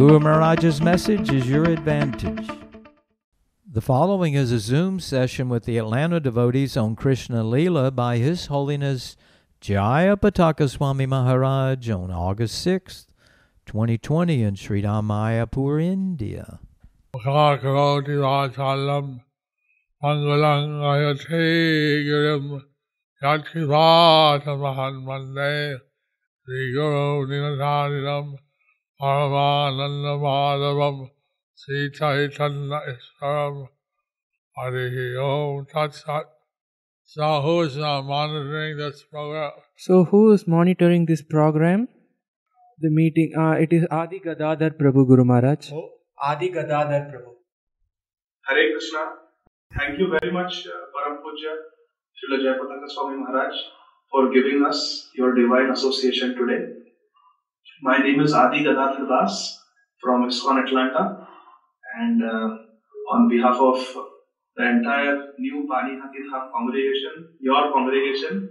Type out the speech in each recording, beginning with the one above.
Guru Maharaj's message is your advantage. The following is a Zoom session with the Atlanta devotees on Krishna Leela by His Holiness Jaya Pataka Swami Maharaj on August 6th, 2020 in Sri Mayapur, India. Karoti Vachalam Mangalang Ayate Girim Yatkivata Mahanmande Sri Guru Ninataniram Paramananda Madhavam Sri Chaitanya Iswaram Harihi Om Tat Sat So who is now monitoring this program? So, who is monitoring this program? The meeting, uh, it is Adi Gadadhar Prabhu Guru Maharaj. Oh. Adi Gadadhar Prabhu. Hare Krishna. Thank you very much, uh, Param Pujya Srila Jayapataka Swami Maharaj, for giving us your divine association today. My name is Adi Gadadhar Das from ISKCON Atlanta, and uh, on behalf of the entire new Panihati congregation, your congregation,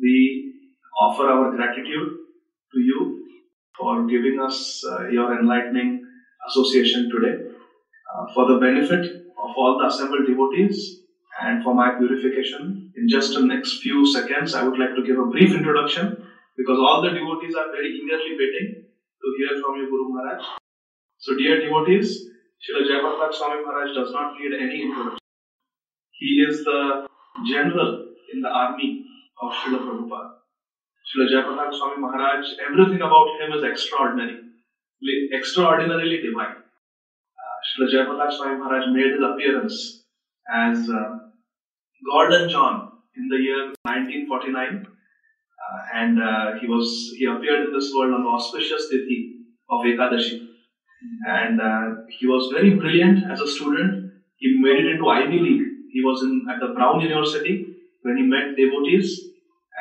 we offer our gratitude to you for giving us uh, your enlightening association today uh, for the benefit of all the assembled devotees and for my purification. In just the next few seconds, I would like to give a brief introduction because all the devotees are very eagerly waiting to hear from you, Guru Maharaj. So, dear devotees, Srila Jayapataka Swami Maharaj does not need any introduction. He is the general in the army of Srila Prabhupada. Srila Jayapataka Swami Maharaj, everything about him is extraordinary extraordinarily divine. Uh, Srila Jayapataka Swami Maharaj made his appearance as uh, Gordon John in the year 1949, uh, and uh, he was he appeared in this world on the auspicious tithi of Ekadashi, and uh, he was very brilliant as a student. He made it into Ivy League. He was in at the Brown University when he met devotees,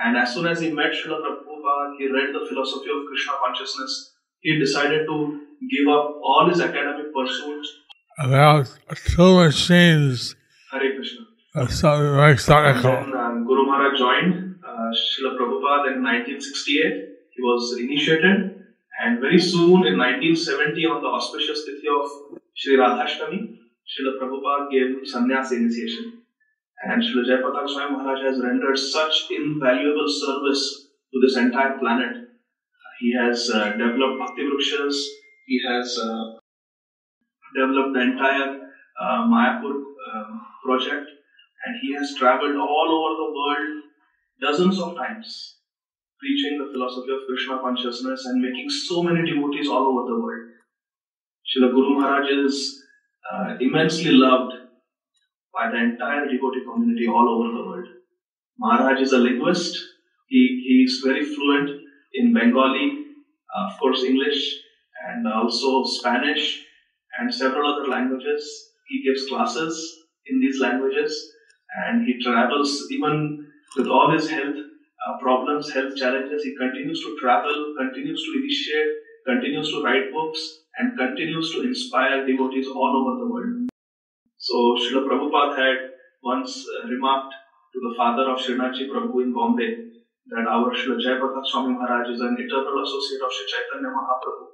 and as soon as he met Srila Prabhupada, he read the philosophy of Krishna consciousness he decided to give up all his academic pursuits. There are two machines Hare Krishna. that started makes that And then um, Guru Maharaj joined uh, Srila Prabhupada in 1968. He was initiated, and very soon in 1970, on the auspicious tithi of Sri Radhashtami, Srila Prabhupada gave sannyas initiation. And Srila Jayapataka Swami Maharaj has rendered such invaluable service to this entire planet he has uh, developed Bhakti Vrukshas. He has uh, developed the entire uh, Mayapur um, project, and he has traveled all over the world dozens of times, preaching the philosophy of Krishna consciousness and making so many devotees all over the world. Srila Guru Maharaj is uh, immensely loved by the entire devotee community all over the world. Maharaj is a linguist. He, he is very fluent in Bengali, uh, of course, English, and also Spanish and several other languages. He gives classes in these languages and he travels even with all his health uh, problems, health challenges. He continues to travel, continues to initiate, continues to write books, and continues to inspire devotees all over the world. So, Srila Prabhupada had once uh, remarked to the father of Srinathji Prabhu in Bombay that our Srila Jayapataka Swami Maharaj is an eternal associate of Sri Chaitanya Mahaprabhu.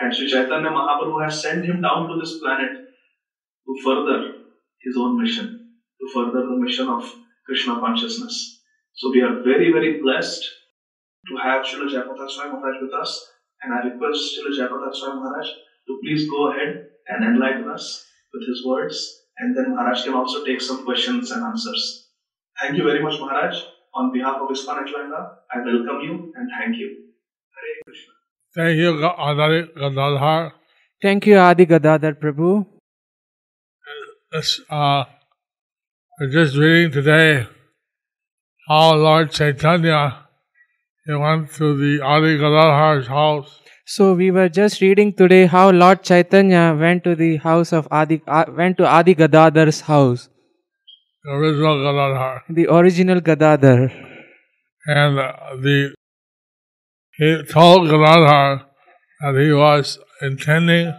And Sri Chaitanya Mahaprabhu has sent him down to this planet to further his own mission, to further the mission of Krishna consciousness. So we are very, very blessed to have Srila Jayapataka Swami Maharaj with us. And I request Srila Jayapataka Swami Maharaj to please go ahead and enlighten us with his words. And then Maharaj can also take some questions and answers. Thank you very much, Maharaj. On behalf of ISKCON Atlanta, I welcome you and thank you. Hare Krishna. Thank you, Adi Gadadhar. Thank you, Adi Gadadhar Prabhu. This, uh, we're just reading today how Lord Chaitanya he went to the Adi Gadadhar's house. So we were just reading today how Lord Chaitanya went to the house of Adi, uh, went to Adi Gadadhar's house, the original Gadadhar. the original Gadadhar, And the he told Gadadhar that he was intending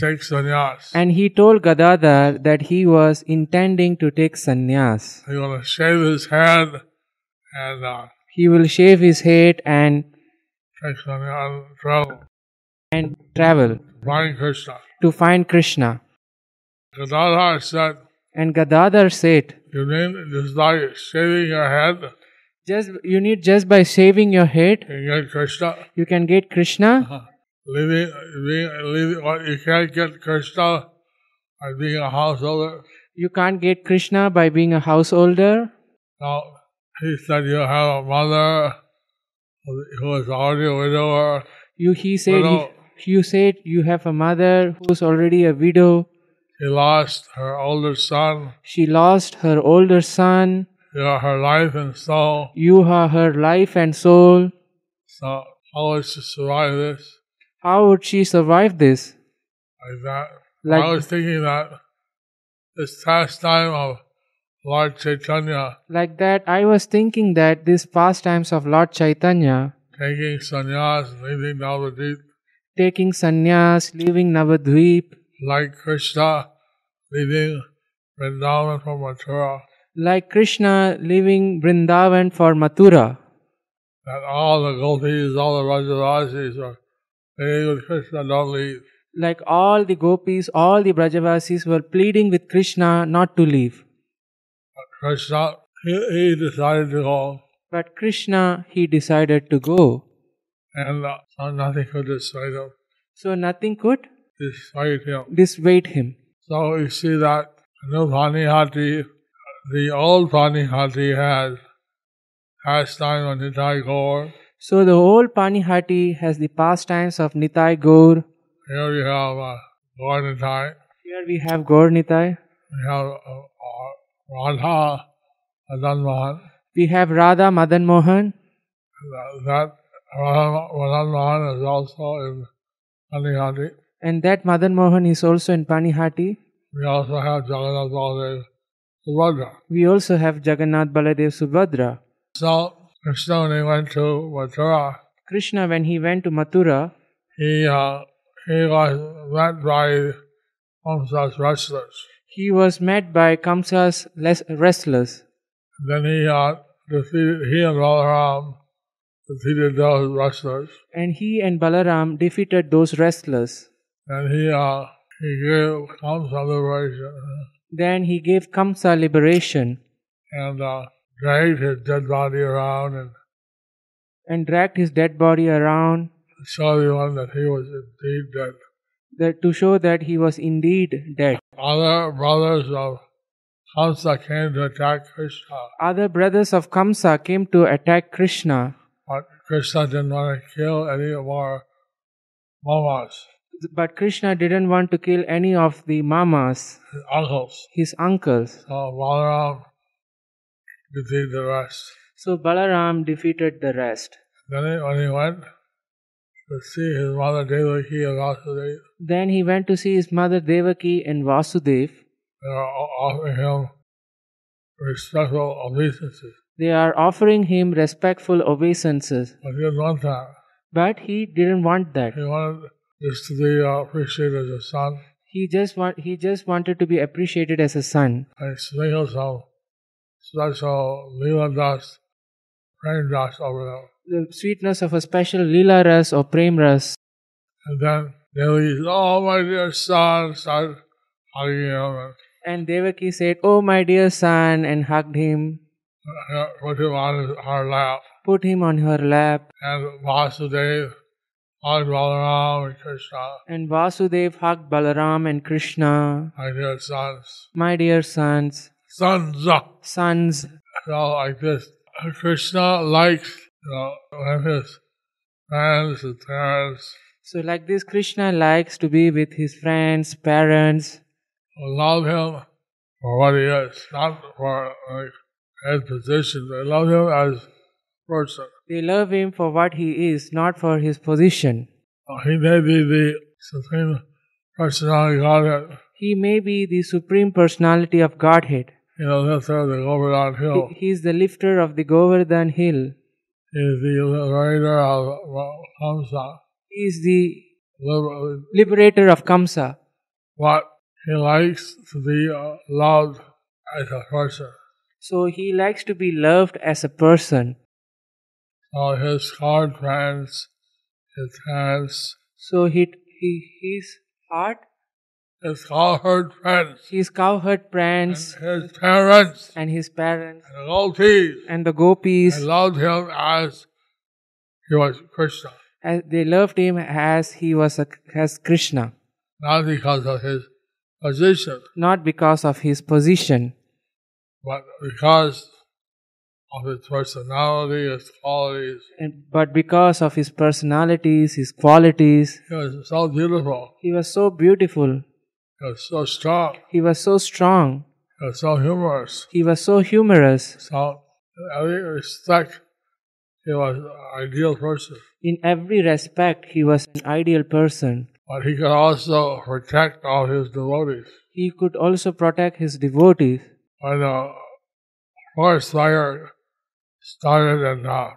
take sannyas. and he told Gadadhar that he was intending to take sannyas. He to shave his head and uh, He will shave his head and take sannyas and travel. and travel Find Krishna. to find Krishna. Gadadhar said, And Gadadhar said, You mean just like shaving your head, just you need just by shaving your head, you get Krishna? you can get Krishna. Leaving, leaving, leaving, what, uh, you can't get Krishna by being a householder? You can't get Krishna by being a householder. No, he said you have a mother who was already a widower. You he said Widow. he, you said you have a mother who's already a widow. She lost her older son. She lost her older son. You are her life and soul. You are her life and soul. So how would she survive this How would she survive this? like that? Like- I was thinking that this pastime of Lord Chaitanya Like that, I was thinking that these pastimes of Lord Chaitanya, taking sannyas, leaving Navadvip, taking sannyas, leaving Navadvip, like Krishna leaving Vrindavan for Mathura, like Krishna leaving Vrindavan for Mathura, that all the gopis, all the Brajavasis are like all the gopis, all the Brajavasis were pleading with Krishna not to leave. Krishna, he, he decided to go, But Krishna, he decided to go. and uh, so nothing could dissuade him. So nothing could Dissuade him. dissuade him. So we see that new Panihati, the old Panihati had pastime on Nitai Gaur. So the old Panihati has the pastimes of Nitai Gaur. Here we have uh, Gaur Nitai. Here we have Gaur Nitai. We have uh, uh, Radha Madan Mohan. We have Radha Madan Mohan. That, that Radha Madan Mohan is also in Panihati. And that Madan Mohan is also in Panihati. We also have Jagannath Baladev Subhadra. We also have Jagannath Baladev Subhadra. So Krishna, when he went to Mathura, Krishna, when he went to Mathura, he uh, he was met by Kamsa's wrestlers. he was met by Kamsa's wrestlers. Then he uh, defeated he and Balaram defeated those wrestlers, And he and Balaram defeated those wrestlers. and he uh, he gave Kamsa liberation Then he gave Kamsa liberation and uh, dragged his dead body around and and dragged his dead body around show everyone that he was indeed dead. that to show that he was indeed dead. Other brothers of Kamsa came to attack Krishna, Other brothers of Kamsa came to attack Krishna, but Krishna didn't want to kill any more mamas, but Krishna didn't want to kill any of the mamas, his uncles. his uncles. So Balaram defeated the rest. So Balaram defeated the rest. Then he, when he went to see his mother Devaki and Vasudeva, Then he went to see his mother Devaki and Vasudev. they o- offering him respectful obeisances. They are offering him respectful obeisances. But he didn't want that. But he didn't want that. He wanted this to be appreciated as a son. He just want he just wanted to be appreciated as a son. And sprinkled some special Leela dust, rain dust over them. The sweetness of a special lila ras or prem ras. And then Devi said, Oh, my dear son, started hugging him and Devaki said, Oh my dear son, and hugged him, put him on her lap. put him on her lap. And Vasudev hugged Balaram and Krishna, And Vasudev hugged Balaram and Krishna, my dear sons. my dear sons, Sons! sons. So like this, Krishna likes, you know, when his friends, his parents So like this, Krishna likes to be with his friends, parents. love him for what he is, not for like his position. They love him as person. They love him for what he is, not for his position. Uh, he may be the Supreme Personality of Godhead. He may be the Supreme Personality of Godhead. You know, that's where the Govardhan Hill. He, he is the lifter of the Govardhan hill. He is the liberator of Kamsa. He is the Liber- liberator of Kamsa. But he likes to be uh, loved as a person. So he likes to be loved as a person. So his heart friends, his hands, So he, he his heart, his cowherd friends, his cowherd and friends, his parents, and his parents, and the gopis, and the gopis, they loved him as he was Krishna, as they loved him as he was a, as Krishna, not because of his position, not because of his position, but because of his personality, his qualities. and, but because of his personalities, his qualities. He was so beautiful. He was so beautiful. He was so strong. He was so strong. He was so humorous. He was so humorous. So, in every respect, he was an ideal person. In every respect, he was an ideal person. But he could also protect all his devotees. He could also protect his devotees. When the forest fire started and uh,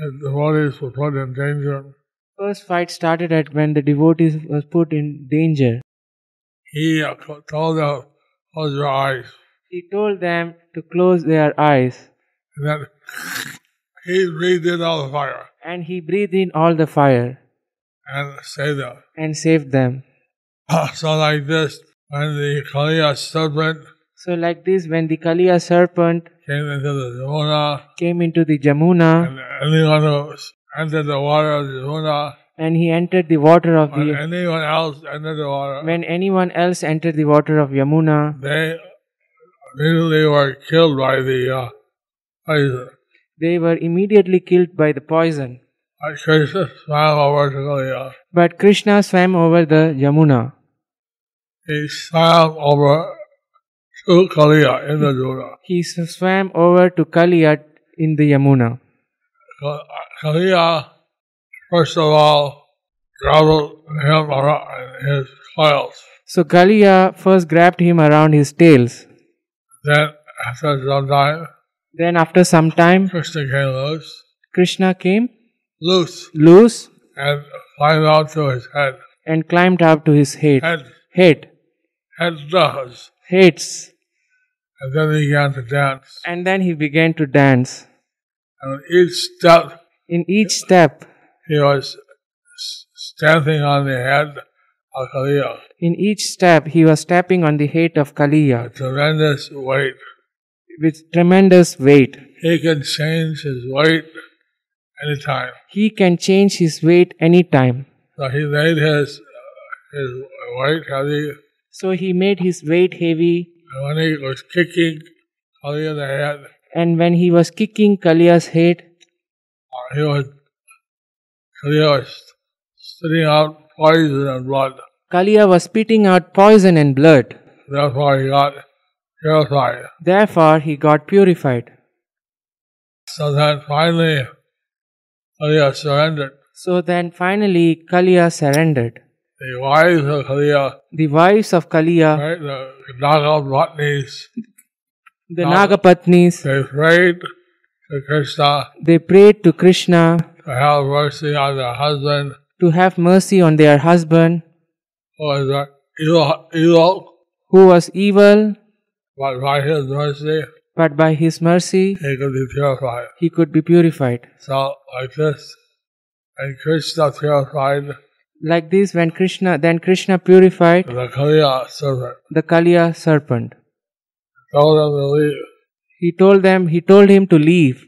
his devotees were put in danger, First fight started at when the devotees was put in danger. He told them, close your eyes. He told them to close their eyes, And then he breathed in all the fire and he breathed in all the fire and saved them. and saved them. Ah, so like this, when the Kaliya serpent So, like this, when the Kaliya serpent came into the Jamuna, came into the Jamuna and anyone who entered the water of the Jamuna, and he entered the water of when the anyone else entered the water, when anyone else entered the water of Yamuna, they immediately were killed by the uh, poison. they were immediately killed by the poison. But Krishna swam over to Kaliya. But Krishna swam over the Yamuna. He swam over to Kaliya in the Jamuna. He swam over to Kaliya in the Yamuna. Ka- Kaliya, first of all, grabbed him around his coils. So Kaliya first grabbed him around his tails. Then, after some time, Then after some time, Krishna came loose, Krishna came loose, loose and climbed out to his head. and climbed up to his head. Head, Head. head does. Heads. And then he began to dance. And then he began to dance. And each step, In each step, he was stamping on the head of Kaliya. in each step, he was tapping on the head of Kaliya tremendous weight. with tremendous weight. He can change his weight anytime. He can change his weight anytime. So he made his his weight heavy, So he made his weight heavy, and when he was kicking Kaliya the head, and when he was kicking Kaliya's head, he was Kaliya was spitting out poison and blood. Kaliya was spitting out poison and blood. Therefore, he got purified. Therefore, he got purified. So then finally, Kaliya surrendered. So then finally, Kaliya surrendered. The wives of Kaliya, The wives of Kaliya, right, the Nagapatnis, the Nagapatnis, they prayed to Krishna they prayed to Krishna to have mercy on their husband to have mercy on their husband who was evil, evil, who was evil, but by his mercy, but by his mercy he could be purified. he could be purified. So, like this, and Krishna purified Like this, when Krishna, then Krishna purified the Kaliya serpent. the Kaliya serpent. Told him to leave He told them, he told him to leave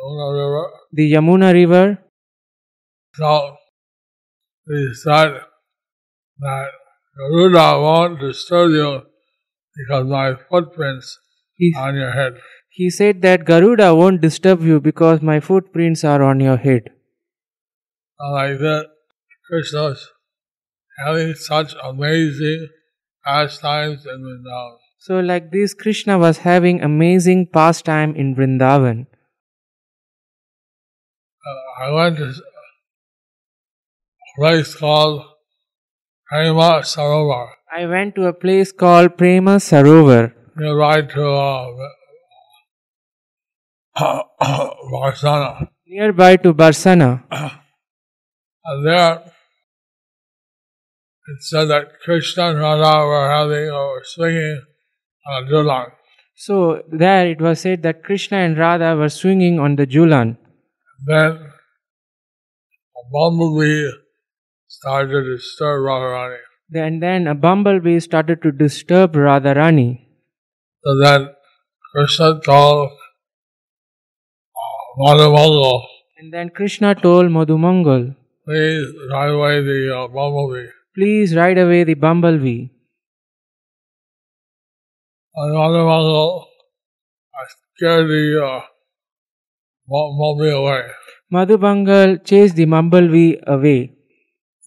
Yamuna River. the Yamuna river. So, he said that Garuda won't disturb you because my footprints He, on your head. he said that Garuda won't disturb you because my footprints are on your head. So like that, Krishna having such amazing pastimes in Vrindavan. So, like this, Krishna was having amazing pastime in Vrindavan. Uh, I went to a place called Prema Sarovar, I went to a place called Prema Sarovar, nearby to uh, Varsana. nearby to Barsana. And there it said that Krishna and Radha were having or swinging on a dulang. So there it was said that Krishna and Radha were swinging on the Julan. Then bumblebee started to disturb Radharani. Then, then a bumblebee started to disturb Radharani. So then Krishna told Madhumangal. And then Krishna told Madhumangal, please drive away the uh, bumblebee. Please ride away the bumblebee. And Madhumangal scared the uh, bumblebee away. Madhumangal chased the bumblebee away.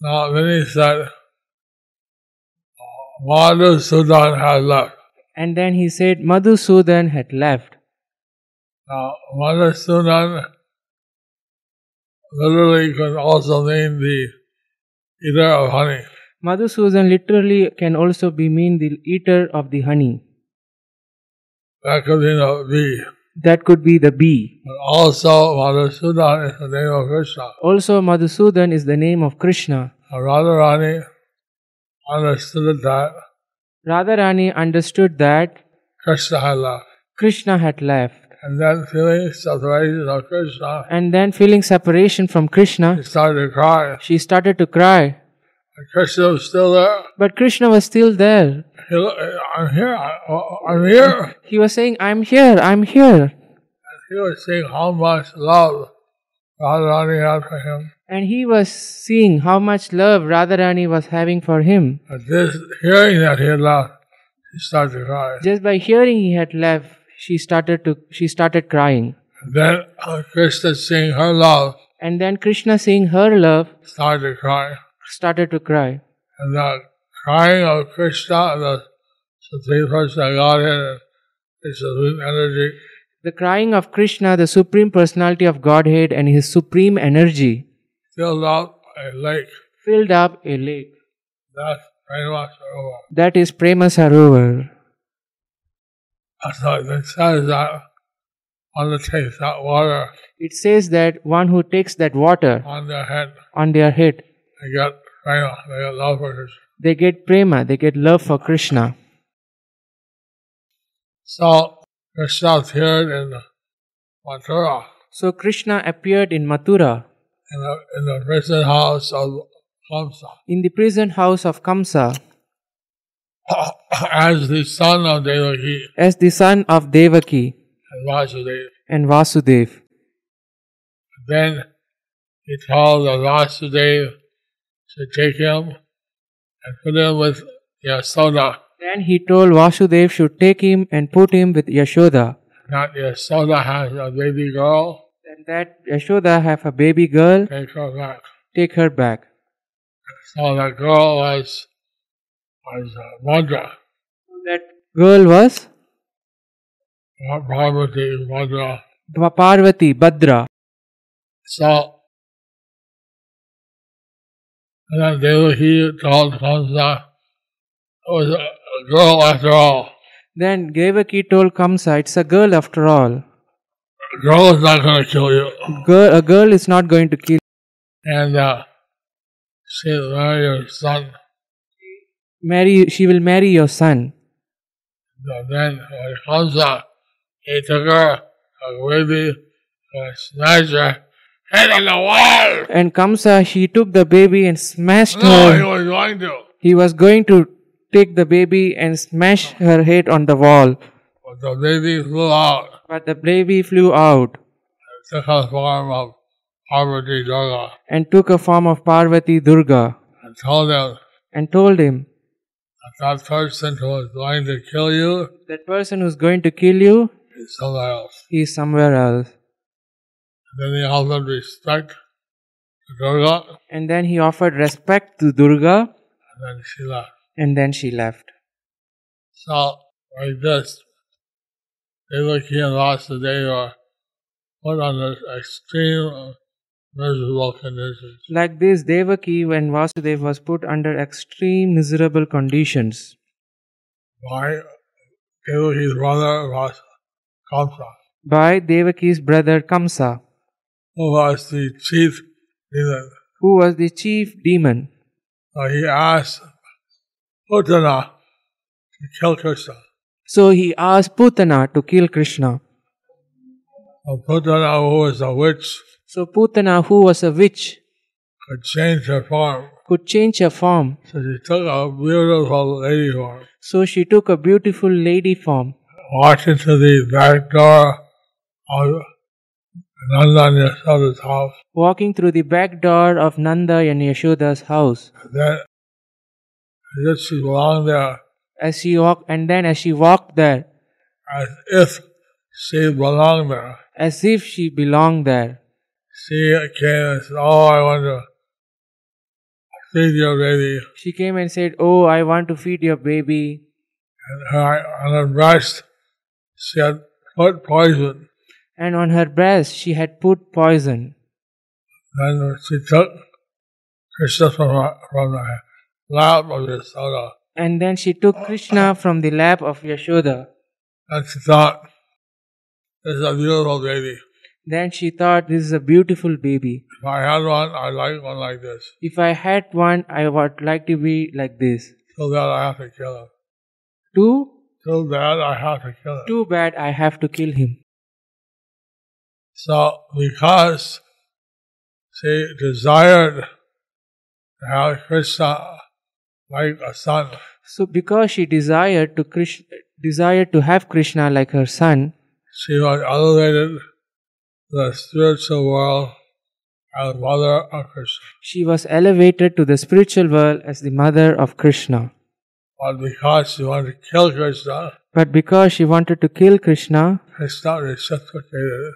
Now then he said, Madhusudan has left. And then he said Madhusudan had left. Now Madhusudan literally can also mean the eater of honey. Madhusudan literally can also be mean the eater of the honey. That could mean a bee. That could be the bee. But also Madhusudan is the name of Krishna. Also Madhusudan is the name of Krishna. Radharani understood that Radharani understood that Krishna had left. Krishna had left. And then feeling separation of Krishna, And then feeling separation from Krishna, started to cry. she started to cry. And Krishna was still there. But Krishna was still there. He, I'm here. I- I'm here. He was saying, I'm here, I'm here. He was saying how much love Radharani had for him. And he was seeing how much love Radharani was having for him. But this hearing that he had left, he started to cry. Just by hearing he had left, she started to she started crying. And then uh, Krishna seeing her love And then Krishna seeing her love started to cry. started to cry. And the crying of uh, Krishna, the Supreme Person of Godhead, uh, His Supreme Energy, The crying of Krishna, the supreme personality of Godhead and his supreme energy filled up a lake. filled up a lake. That's much over. That is Prema Sarovar. So it says that one that takes that water It says that one who takes that water on their head, on their head, they get prema, they get love for Krishna. They get prema, they get love for Krishna. So Krishna appeared in Mathura, So Krishna appeared in Mathura, in the, in the prison house of Kamsa, in the prison house of Kamsa, as the son of Devaki. As the son of Devaki. And Vasudeva. and Vasudev. Then he told the Vasudeva to take him and put him with Yasoda. Then he told Vasudev should take him and put him with Yashoda. Not Yasoda has a baby girl, And that Yashoda have a baby girl, take her back. take her back. So the girl was was uh, Madra, That girl was Parvati Madra. Pa- Parvati, Badra. So and then Devaki told Kamsa it was a, a girl after all. Then Devaki told Kamsa, it's a girl after all. A girl is not going to kill you. Girl, a girl is not going to kill. And uh, she will marry your son. Marry, she will marry your son. So then when Kamsa, he took her, a baby, and smashed her head on the wall. And Kamsa, he took the baby and smashed No, he her. was going to. He was going to take the baby and smash her head on the wall. But the baby flew out But the baby flew out and took a form of Parvati Durga and took a form of Parvati Durga and told him and told him, that that person who is going to kill you That person who's going to kill you, is somewhere else. he is somewhere else. Then he offered respect to Durga And then he offered respect to Durga and then she left. and then she left. So, like this, Devaki and Vasudeva were put on this extreme miserable conditions. Like this, Devaki, when Vasudev was put under extreme miserable conditions by Devaki's brother Kamsa, by Devaki's brother Kamsa, who was the chief demon. who was the chief demon. So he asked Putana to kill Krishna. So he asked Putana to kill Krishna. So Putana, who was a witch, So Putana, who was a witch, could change her form. could change her form. So she took a beautiful lady form, So she took a beautiful lady form, walked into the back door of Nanda and Yashoda's house. walking through the back door of Nanda and Yashoda's house. Then, as she belonged there, As she walked, and then as she walked there, as if she belonged there, as if she belonged there, she came and said, Oh, I want to feed your baby. she came and said, "Oh, I want to feed your baby." And her, on her breast, she had put poison. And on her breast she had put poison. Then she took Krishna from, from the lap of Yashoda. And then she took Krishna from the lap of Yashoda. And she thought, This is a beautiful baby. Then she thought, "This is a beautiful baby. If I had one, I'd like one like this. If I had one, I would like to be like this." Too bad I have to kill him. Too, Too bad I have to kill him. too bad. I have to kill him. So, because she desired to have Krishna like a son, So, because she desired to Krish- desired to have Krishna like her son, she was elevated to the spiritual world as mother of Krishna. she was elevated to the spiritual world as the mother of Krishna. But because she wanted to kill Krishna, But because she wanted to kill Krishna, Krishna reciprocated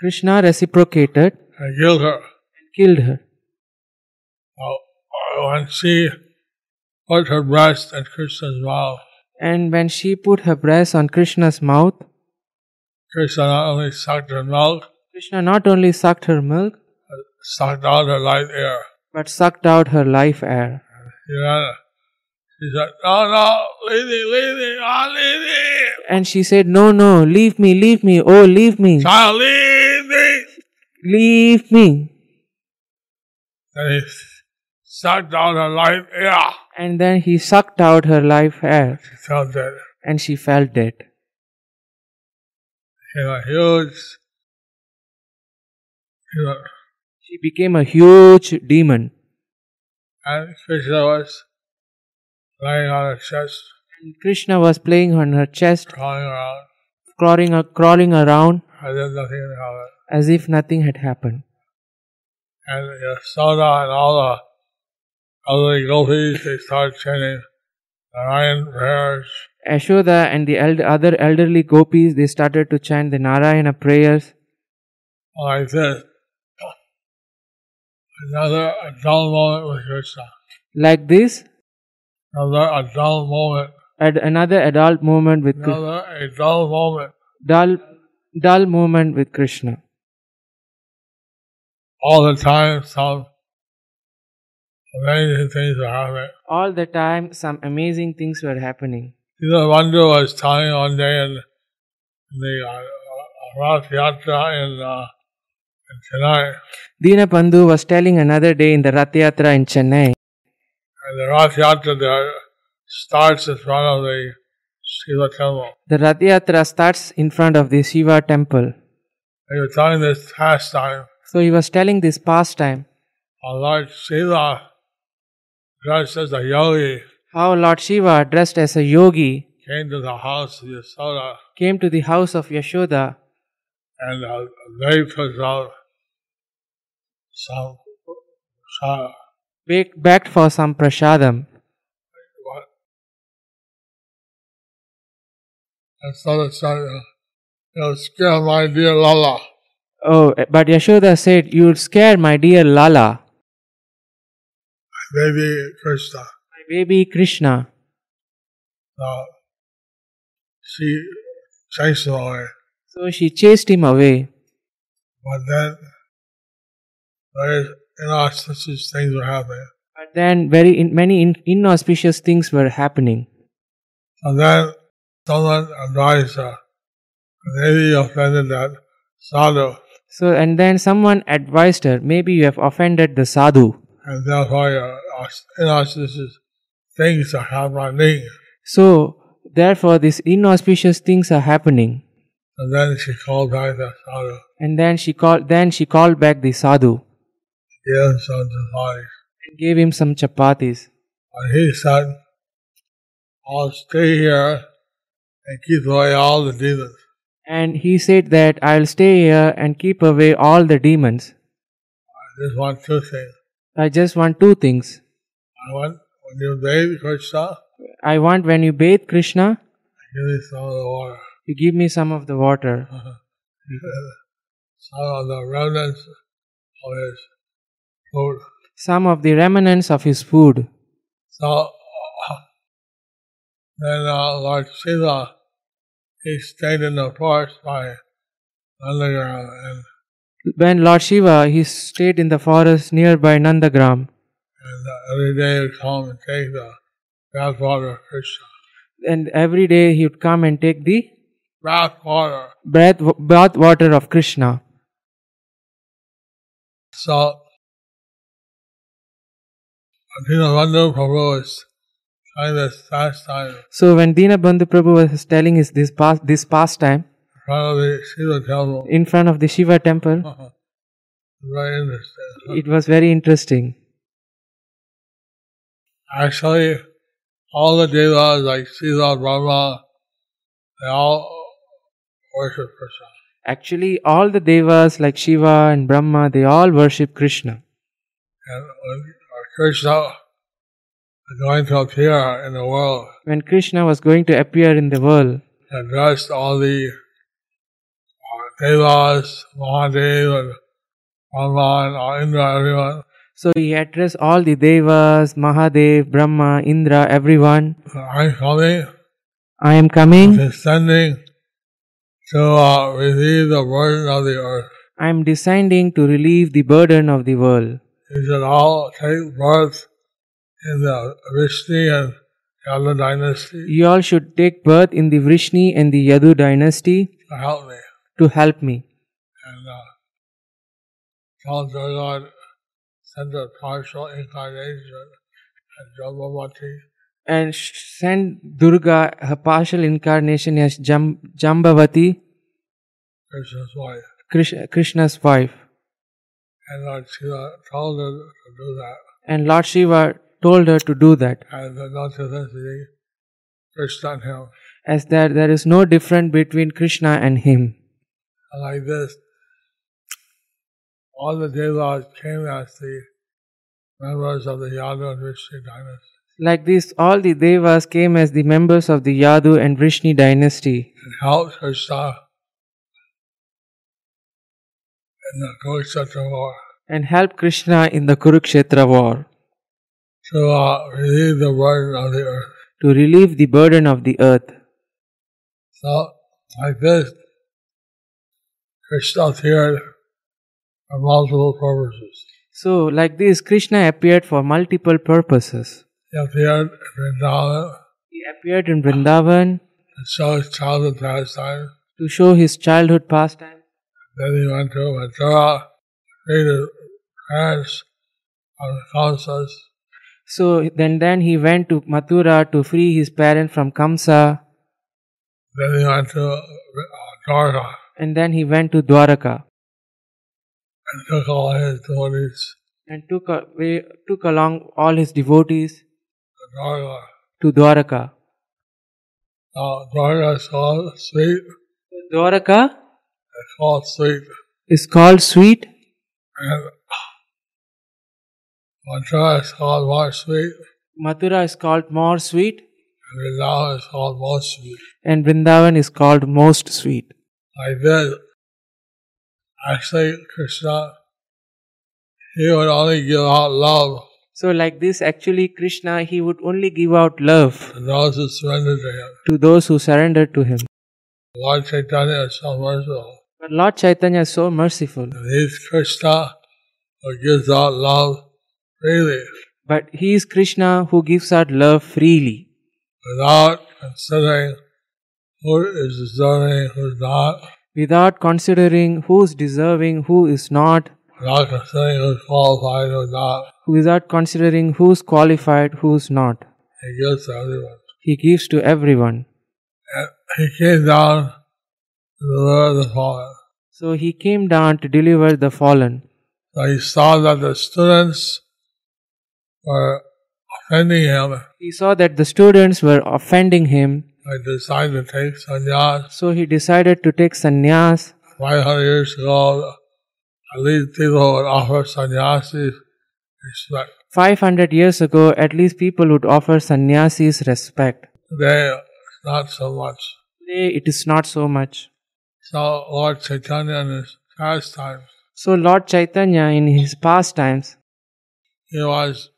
Krishna reciprocated and killed her. and killed her. So, when she put her breast in Krishna's mouth, And when she put her breast on Krishna's mouth, Krishna not only sucked her milk, Krishna not only sucked her milk, but sucked out her life air. but sucked out her life air. Know, she said, No, no, leave me, leave me, oh, leave me. And she said, No, no, leave me, leave me, oh, leave me, Child, leave me. Leave me. And he sucked out her life air. And then he sucked out her life air, She felt that and she felt dead. a huge, know, She became a huge demon. and Krishna was lying on her chest, And Krishna was playing on her chest, crawling around, crawling, crawling around as if nothing happened. As if nothing had happened. And Yashoda and all the other gopis, they started chanting Narayan prayers. Yashoda and the eld- other elderly gopis, they started to chant the Narayana prayers like this. Another dull moment with Krishna. like this. Another a dull moment. At another adult moment with Kri- Another dull moment. dull, dull moment with Krishna. All the time, some amazing things are happening. All the time, some amazing things were happening. You know, Mandu was telling one day in, the uh, Rath Yatra in, uh, in Chennai, Dinabandhu was telling another day in the Rath Yatra in Chennai. and the Rath Yatra there starts in front of the Shiva temple. The Rath Yatra starts in front of the Shiva temple. They were telling this pastime. So he was telling this pastime Our Lord Shiva, dressed as a yogi, how Lord Shiva, dressed as a yogi, came to the house of Yasoda came to the house of Yashoda and uh, they put out some, some baked, begged for some prasadam. what? And so they said, uh, you'll scare my dear Lala. Oh, but Yashoda said, You'll scare my dear Lala, My baby Krishna. my baby Krishna. So she chased him away. So she chased him away. But then various inauspicious things were happening. But then very in, many in, inauspicious things were happening. And then someone advised her, maybe offended that sadhu, So and then someone advised her, maybe you have offended the sadhu. and therefore your inauspicious things are happening. So therefore these inauspicious things are happening. And then she called back the sadhu, And then she called then she called back the sadhu gave him some advice. and gave him some chapatis. And he said, I'll stay here and keep away all the demons. And he said that I'll stay here and keep away all the demons. I just want two things. I just want two things. I want when you bathe Krishna, I want when you bathe Krishna, give me some of the water. you give me some of the water, some of the remnants of his food. some of the remnants of his food. So then uh, Lord Shiva, he stayed in the forest by Nandagram and, When Lord Shiva he stayed in the forest nearby Nandagram, and every day he'd come and take the bath water of Krishna. and every day he would come and take the Bath water. breath, bath water of Krishna. So Dinabandhu Prabhu is trying this pastime in So when Dinabandhu Prabhu was telling us this past, this pastime front of the Shiva temple. in front of the Shiva temple, uh-huh. interesting. it was very interesting. Actually, all the devas like Shiva, Brahma, they all worship Krishna. Actually, all the devas like Shiva and Brahma, they all worship Krishna. And Krishna is going to appear in the world, When Krishna was going to appear in the world, he addressed all the uh, devas, Mahadev, and Brahma, and all Indra, everyone. so he addressed all the devas, Mahadev, Brahma, Indra, everyone. I'm coming, I am coming. descending to uh, relieve the burden of the earth. I am descending to relieve the burden of the world. You should all take birth in the Vrishni and Yadu dynasty You all should take birth in the Vrishni and the Yadu dynasty to help me. to help me. And uh, send a partial incarnation at Jambavati And Durga her partial incarnation as Jam- Jambavati, Krishna's wife. Krish- Krishna's wife. And Lord Shiva told her to do that. And Lord Shiva told her to do that, And the not necessity Krishna and him. as that there is no difference between Krishna and him. Like this, all the devas came as the members of the Yadu and Vrishni dynasty. Like this, all the devas came as the members of the Yadu and Vrishni dynasty and helped Krishna in the Kurukshetra war and helped Krishna in the Kurukshetra war to uh, relieve the burden of the earth. to relieve the burden of the earth. So, like this, Krishna appeared for multiple purposes. So, like this, Krishna appeared for multiple purposes. He appeared in Vrindavan He appeared in Vrindavan to show his childhood pastime. to show his childhood pastime. Then he went to Mathura, his parents from the. So then, then he went to Mathura to free his parents from Kamsa, Then he went to uh, Dwarka and then he went to Dwaraka and took all his devotees and took away, took along all his devotees to Dwarka. to Dwaraka. Uh, Dwarka is called sweet. Dwaraka It's called sweet. is called sweet, And Mathura is called more sweet. Mathura is called more sweet, And Vrindavan is called most sweet. and Vrindavan is called most sweet. Like this, actually, Krishna, he would only give out love So, like this, actually, Krishna he would only give out love to those who surrender to him. to those who surrender to him. Lord Chaitanya is so merciful. But Lord Chaitanya is so merciful. And he's Krishna who gives out love But he is Krishna who gives out love freely, without considering who is deserving, who's not, without considering who is deserving, who is not, without considering who's qualified, who's not. without considering who is qualified, who is not. He gives to everyone. He gives to everyone. And he came down to deliver the fallen. So he came down to deliver the fallen. So he saw that the students were offending him. He saw that the students were offending him, I decided to take sannyas. so he decided to take sannyas. 500 years ago, at least people would offer sannyasis respect. 500 years ago, at least people would offer sannyasis respect. Today, not so much. Today, it is not so much. So Lord Chaitanya in his pastimes, So, Lord Chaitanya, in his pastimes, he was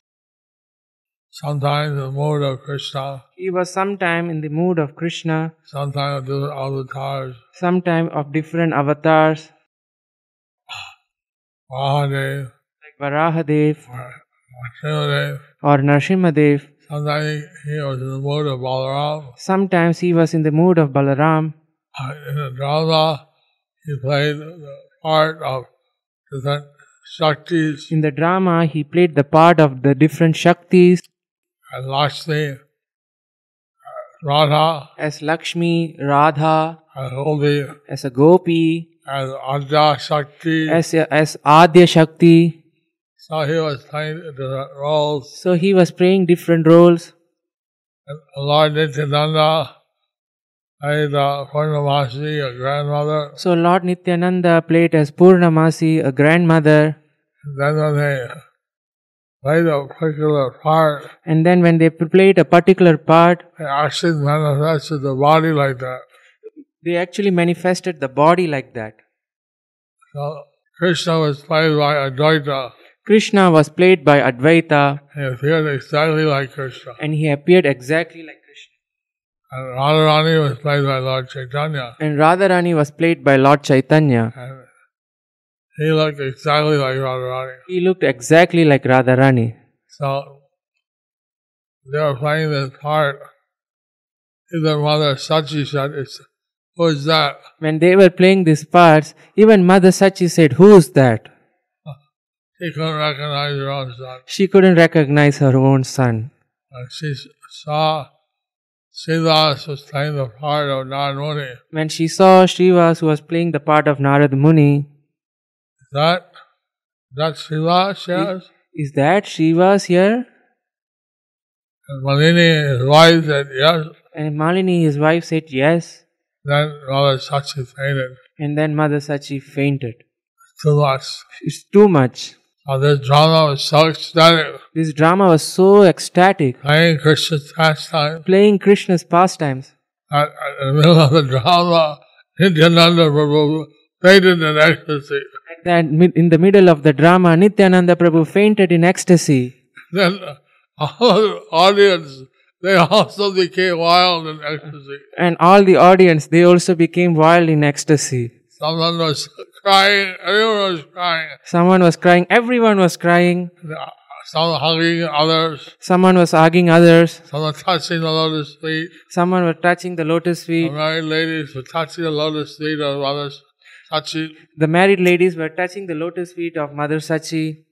sometimes in the mood of Krishna, he was sometime in the mood of Krishna, sometimes of different avatars, sometime of different avatars, Mahadev, like Varahadev. Or Narsimhadev. Sometimes he was in the mood of Balaram. Sometimes he was in the mood of Balaram. Uh, In the drama, he played the part of different Shaktis. In the drama, he played the part of the different Shaktis and Lakshmi, uh, Radha, as Lakshmi, Radha, and Holy, as a Gopi, and Adya Shakti. as, as Adya Shakti. So he was playing different roles. So he was playing different roles. And Lord Nityananda played uh, Purnamasi, a grandmother. So Lord Nityananda played as Purnamasi, a grandmother. And then when they played a particular part, And then when they played a particular part, they actually manifested the body like that. they actually manifested the body like that. So Krishna was played by Advaita. Krishna was played by Advaita He appeared exactly like Krishna. and he appeared exactly like Krishna. And Radharani was played by Lord Chaitanya. And Radharani was played by Lord Chaitanya. And he looked exactly like Radharani. He looked exactly like Radharani. So they were playing this part. Their mother Sachi said, Who is that? When they were playing these parts, even Mother Sachi said, Who's that? She couldn't recognize her own son. She couldn't recognize her own son. And she saw Srivas was playing the part of Narmuni. When she saw Srivas was playing the part of Narad Muni, That that Srivas, yes? is that Srivas here? And Malini, his wife, said yes. And Malini, his wife, said yes. Then Mother Sachi fainted. And then Mother Sachi fainted. Too much. It's too much. So this drama was so ecstatic. This drama was so ecstatic, Playing Krishna's pastime. playing Krishna's pastimes. At, at the middle of the drama, Nityananda Prabhu fainted in ecstasy. That in the middle of the drama, Nityananda Prabhu fainted in ecstasy. Then all the audience, they also became wild in ecstasy. And all the audience, they also became wild in ecstasy. Someone was crying, everyone was crying. Someone was crying, everyone was crying. Some hugging others, Someone was hugging others. some touching the lotus feet. Someone was touching the lotus feet. married ladies were touching the lotus feet of others, touching. The married ladies were touching the lotus feet of Mother Sachi.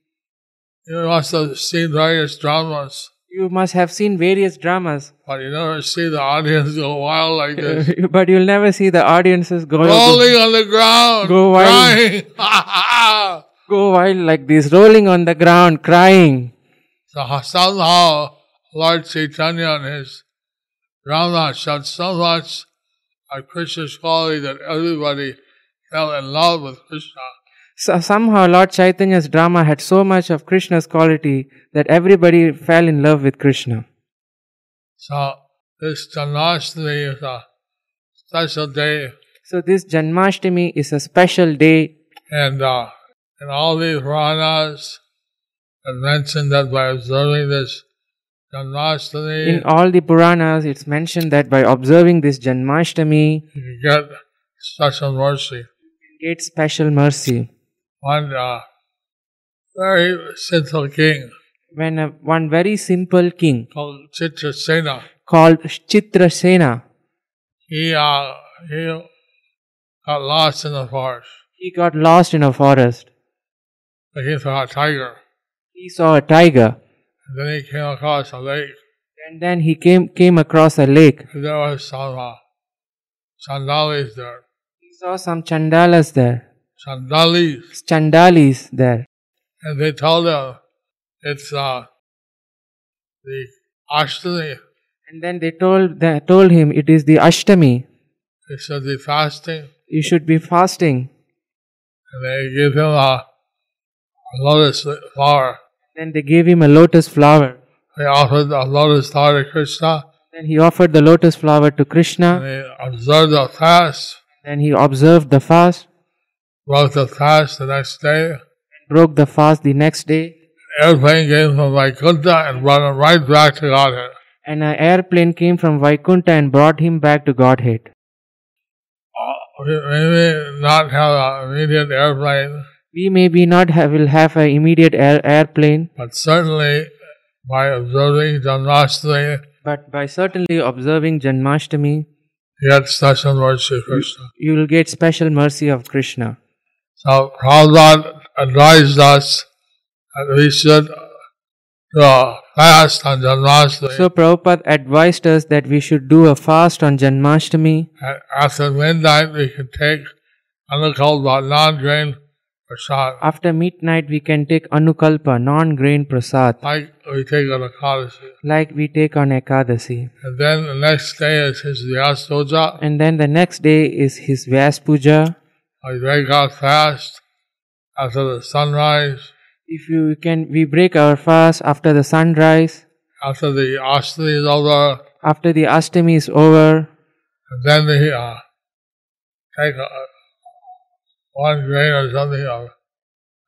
You must have seen various dramas, You must have seen various dramas, but you never see the audience go wild like this. but you'll never see the audiences go, Rolling on the ground, Go wild. crying. go wild like this, rolling on the ground, crying. so somehow Lord Chaitanya and his drama showed so much of Krishna's quality that everybody fell in love with Krishna. So somehow Lord Chaitanya's drama had so much of Krishna's quality that everybody fell in love with Krishna. So this Janmashtami is a special day, So this Janmashtami is a special day and uh, in all these Puranas, it mentioned that by observing this Janmashtami, In all the Puranas, it's mentioned that by observing this Janmashtami, you get special mercy. Get special mercy. One, uh, very simple king when a, one very simple king called Chitrasena, called Chitrasena, he, uh, he got lost in the forest. he got lost in a forest. He saw a tiger. He saw a tiger, And then he came across a lake. and then he came came across a lake. And there was some uh, chandalis there. He saw some chandalas there, Sandalis. chandalis there, And they told him it's uh, the Ashtami. and then they told they told him it is the Ashtami. They should be fasting. You should be fasting. And they gave him a, a lotus flower. Then they gave him a lotus flower. They offered a lotus flower to Krishna. Then he offered the lotus flower to And Krishna. they observed the fast. Then he observed the fast, Broke the fast the next day. broke the fast the next day, Airplane came from Vaikuntha and brought him right back to Godhead. and an airplane came from Vaikunta and brought him back to Godhead. Uh, we Maybe not have an immediate airplane, We maybe not have, will have an immediate air, airplane, but certainly by observing Janmashtami, but by certainly observing Janmashtami, you get special mercy of Krishna. you will get special mercy of Krishna. So Prabhupada advised us that we should do fast on Janmashtami. So Prabhupada advised us that we should do a fast on Janmashtami. And after midnight, we can take Anukalpa non-grain prasad, After midnight, we can take Anukalpa, non-grain prasad, like we take on Ekadasi. like we take on Ekadasi. And then the next day is his Vyas Puja. And then the next day is his Vyas Puja. We break out fast after the sunrise, If you can, we break our fast after the sunrise, after the Ashtami is over, after the Ashtami is over, and then we uh, take a, one grain or something of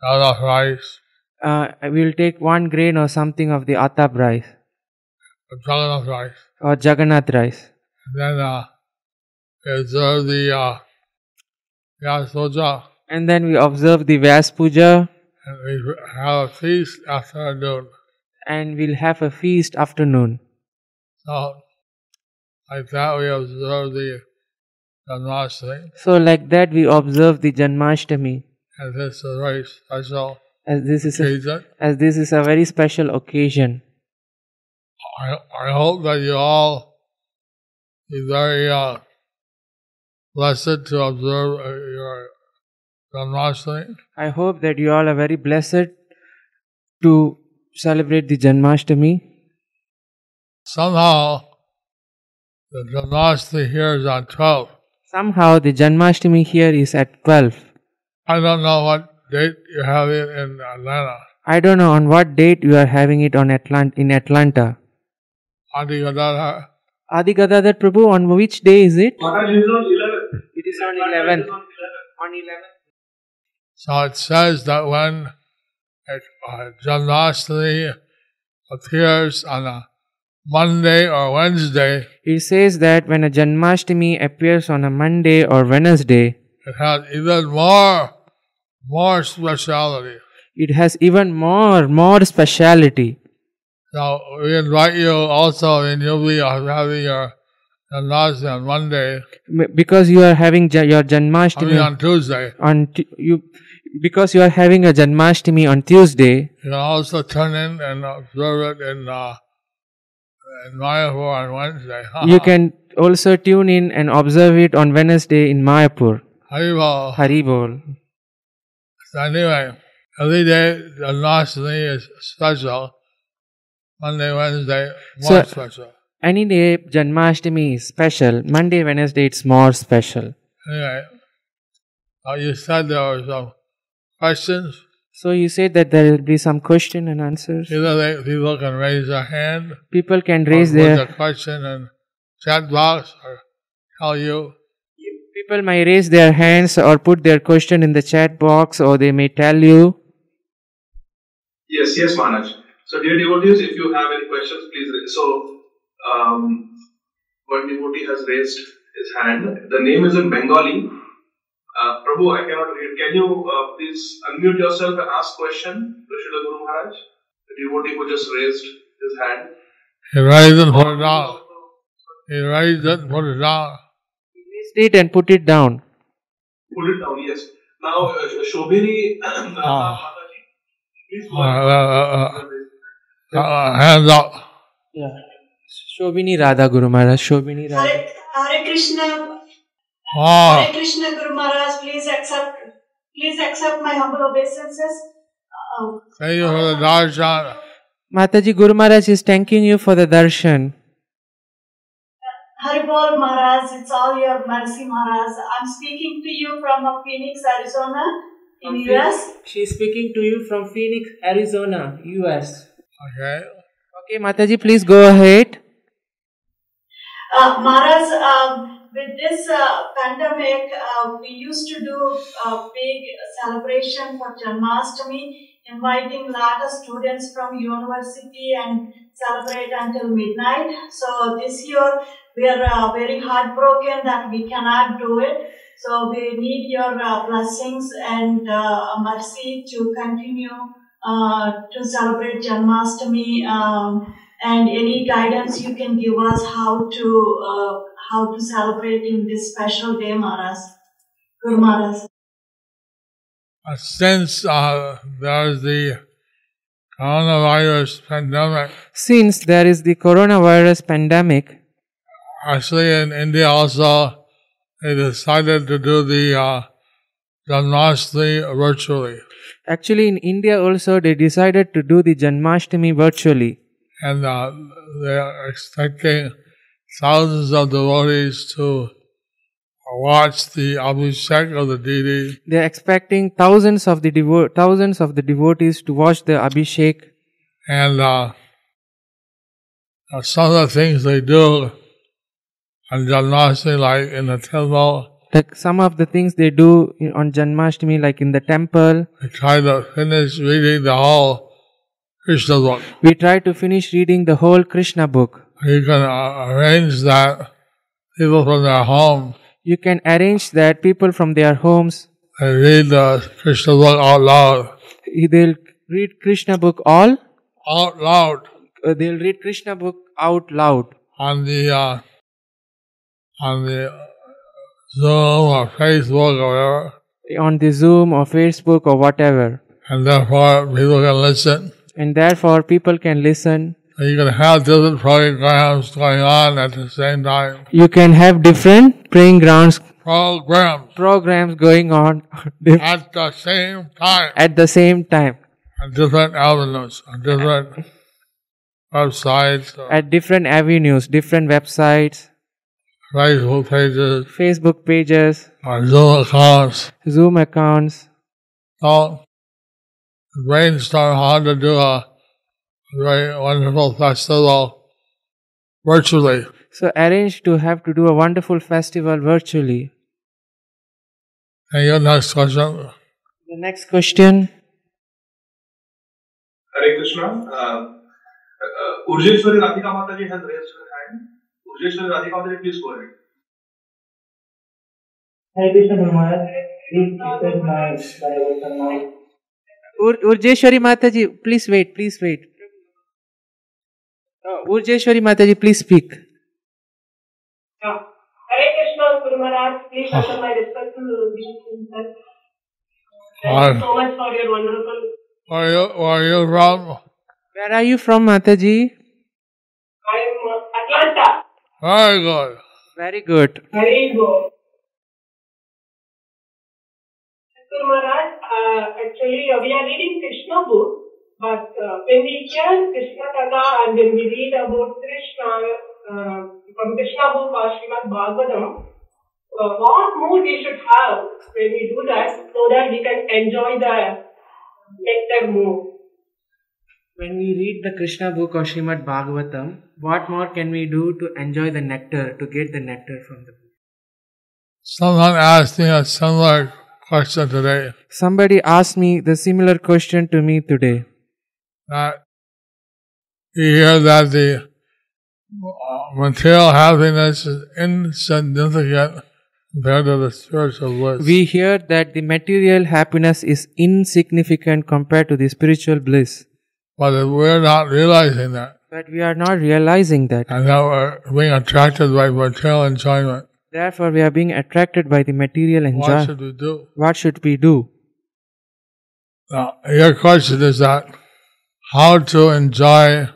of rice, uh, we will take one grain or something of the Atab rice a Jagannath rice. or Jagannath rice. And then uh, we observe the uh, Vyas Puja, And then we observe the Vyas Puja and we have a feast after noon. and we'll have a feast afternoon. So, like that, we observe the Janmashtami, So like that we observe the Janmashtami and this is a very special as this is a, occasion. as this is a very special occasion. I, I hope that you all be very uh, blessed to observe uh, your Janmashtami. I hope that you all are very blessed to celebrate the Janmashtami. Somehow, the Janmashtami here is on 12. Somehow the Janmashtami here is at 12. I don't know what date you have it in Atlanta. I don't know on what date you are having it on Atlant- in Atlanta. Adi Gadadhar. Adi Gadadhar Prabhu, on which day is it? Maharaj is on 11. It is on 11th. on 11. On 11th. So it says that when uh, Janmashtami appears on a Monday or Wednesday, It says that when a Janmashtami appears on a Monday or Wednesday, it has even more, more speciality. it has even more, more speciality. So we invite you also, you'll be uh, having your Janmashtami on Monday, Because you are having ja- your I mean Janmashtami on Tuesday. on t- you, because you are having a Janmashtami on Tuesday, You can also turn in and observe it in, uh, in Mayapur on Wednesday. you can also tune in and observe it on Wednesday in Mayapur. Haribol. Haribol. So anyway, every day Janmashtami is special. Monday, Wednesday, more So- special. Any day Janmashtami is special. Monday, Wednesday it's more special. Anyway, uh, you said there were some questions. So you said that there will be some question and answers. Either they, people can raise their hand, People can raise their the question in chat box, or tell you. people may raise their hands or put their question in the chat box or they may tell you. Yes, yes, Maharaj. So, dear devotees, if you have any questions, please. Raise. So, um, one devotee has raised his hand. The name is in Bengali. Uh, Prabhu, I cannot read. Can you uh, please unmute yourself and ask question to Srila Guru Maharaj? The devotee who just raised his hand. He raised and put it down. He raised it and put it down. Raised it and put it down. Put it down, yes. Now, uh, Shobhini uh, Ah. Mataji, please go Uh, ahead. uh, uh, uh, hands up. Yeah. Shobhini Radha Guru Maharaj. Shobhini Radha. Hare, Hare Krishna, Ah, Hare Krishna Guru Maharaj, please accept, please accept my humble obeisances. Uh, thank you for the darshan. Mataji Guru Maharaj is thanking you for the darshan. Haribol Maharaj, it's all your mercy Maharaj. I'm speaking to you from Phoenix, Arizona, in US. She is speaking to you from Phoenix, Arizona, US. Okay. Okay, Mataji, please go ahead. Uh, Maharaj, um, with this uh, pandemic, uh, we used to do a big celebration for Janmashtami, inviting lot of students from university and celebrate until midnight. So this year we are uh, very heartbroken that we cannot do it. So we need your uh, blessings and uh, mercy to continue uh, to celebrate Janmashtami. Um, and any guidance you can give us how to how to celebrate in this special day, Maharaj, Guru Maharaj. Since uh, there's the coronavirus pandemic, Since there is the coronavirus pandemic, actually in India also, they decided to do the uh, Janmashtami virtually. actually in India also they decided to do the Janmashtami virtually. And uh, they are expecting thousands of devotees to watch the Abhishek of the deity They are expecting thousands of the devo- thousands of the devotees to watch the Abhishek. and uh, uh, some of the things they do on Janmashtami, like in the temple, Like some of the things they do on Janmashtami, like in the temple, they try to finish reading the whole Krishna book. we try to finish reading the whole Krishna book. You can arrange that people from their home You can arrange that people from their homes they read the Krishna book out loud, they'll read Krishna book all. out loud uh, they'll read Krishna book out loud on the uh, on the Zoom or Facebook or whatever, on the Zoom or Facebook or whatever, and therefore people can listen. and therefore people can listen. You can have different programs going on at the same time. You can have different praying grounds Programs. programs going on at the same time. at the same time. On different avenues, on different websites, at different avenues, different websites, Facebook pages, Facebook pages, or Zoom accounts. Zoom accounts. So brainstorm how to do a very wonderful festival virtually. So arrange to have to do a wonderful festival virtually. And your next question. The next question. Hare Krishna. Uh, uh, Urjeshwari Radhika Mataji has raised her hand. Urjeshwari Radhika Mataji, please go ahead. Hare Krishna Guru Maharaj, please accept my devotion now. Ur- Urjeshwari Mataji, please wait, please wait. Uh, Urjeshwari Mataji, please speak. Hare Krishna Guru Maharaj, please accept my respectful greetings. Thank you so much for your wonderful. Where are you, are you from? Where are you from, Mataji? I am uh, Atlanta. Very good. Very good. Very good. Guru Maharaj, uh, actually uh, we are reading Krishna book, but uh, when we hear Krishna Katha and when we read about Krishna uh, from Krishna book or Srimad Bhagavatam, uh, what mood we should have when we do that so that we can enjoy the nectar more. When we read the Krishna book or Srimad Bhagavatam, what more can we do to enjoy the nectar, to get the nectar from the book? Someone asked me a similar question today Somebody asked me the similar question to me today. That you hear that the uh, material happiness is insignificant compared to the spiritual bliss. We hear that the material happiness is insignificant compared to the spiritual bliss. but we're not realizing that, But we are not realizing that. and that we're being attracted by material enjoyment, Therefore, we are being attracted by the material what should we do? What should we do? Now, your question is that how to enjoy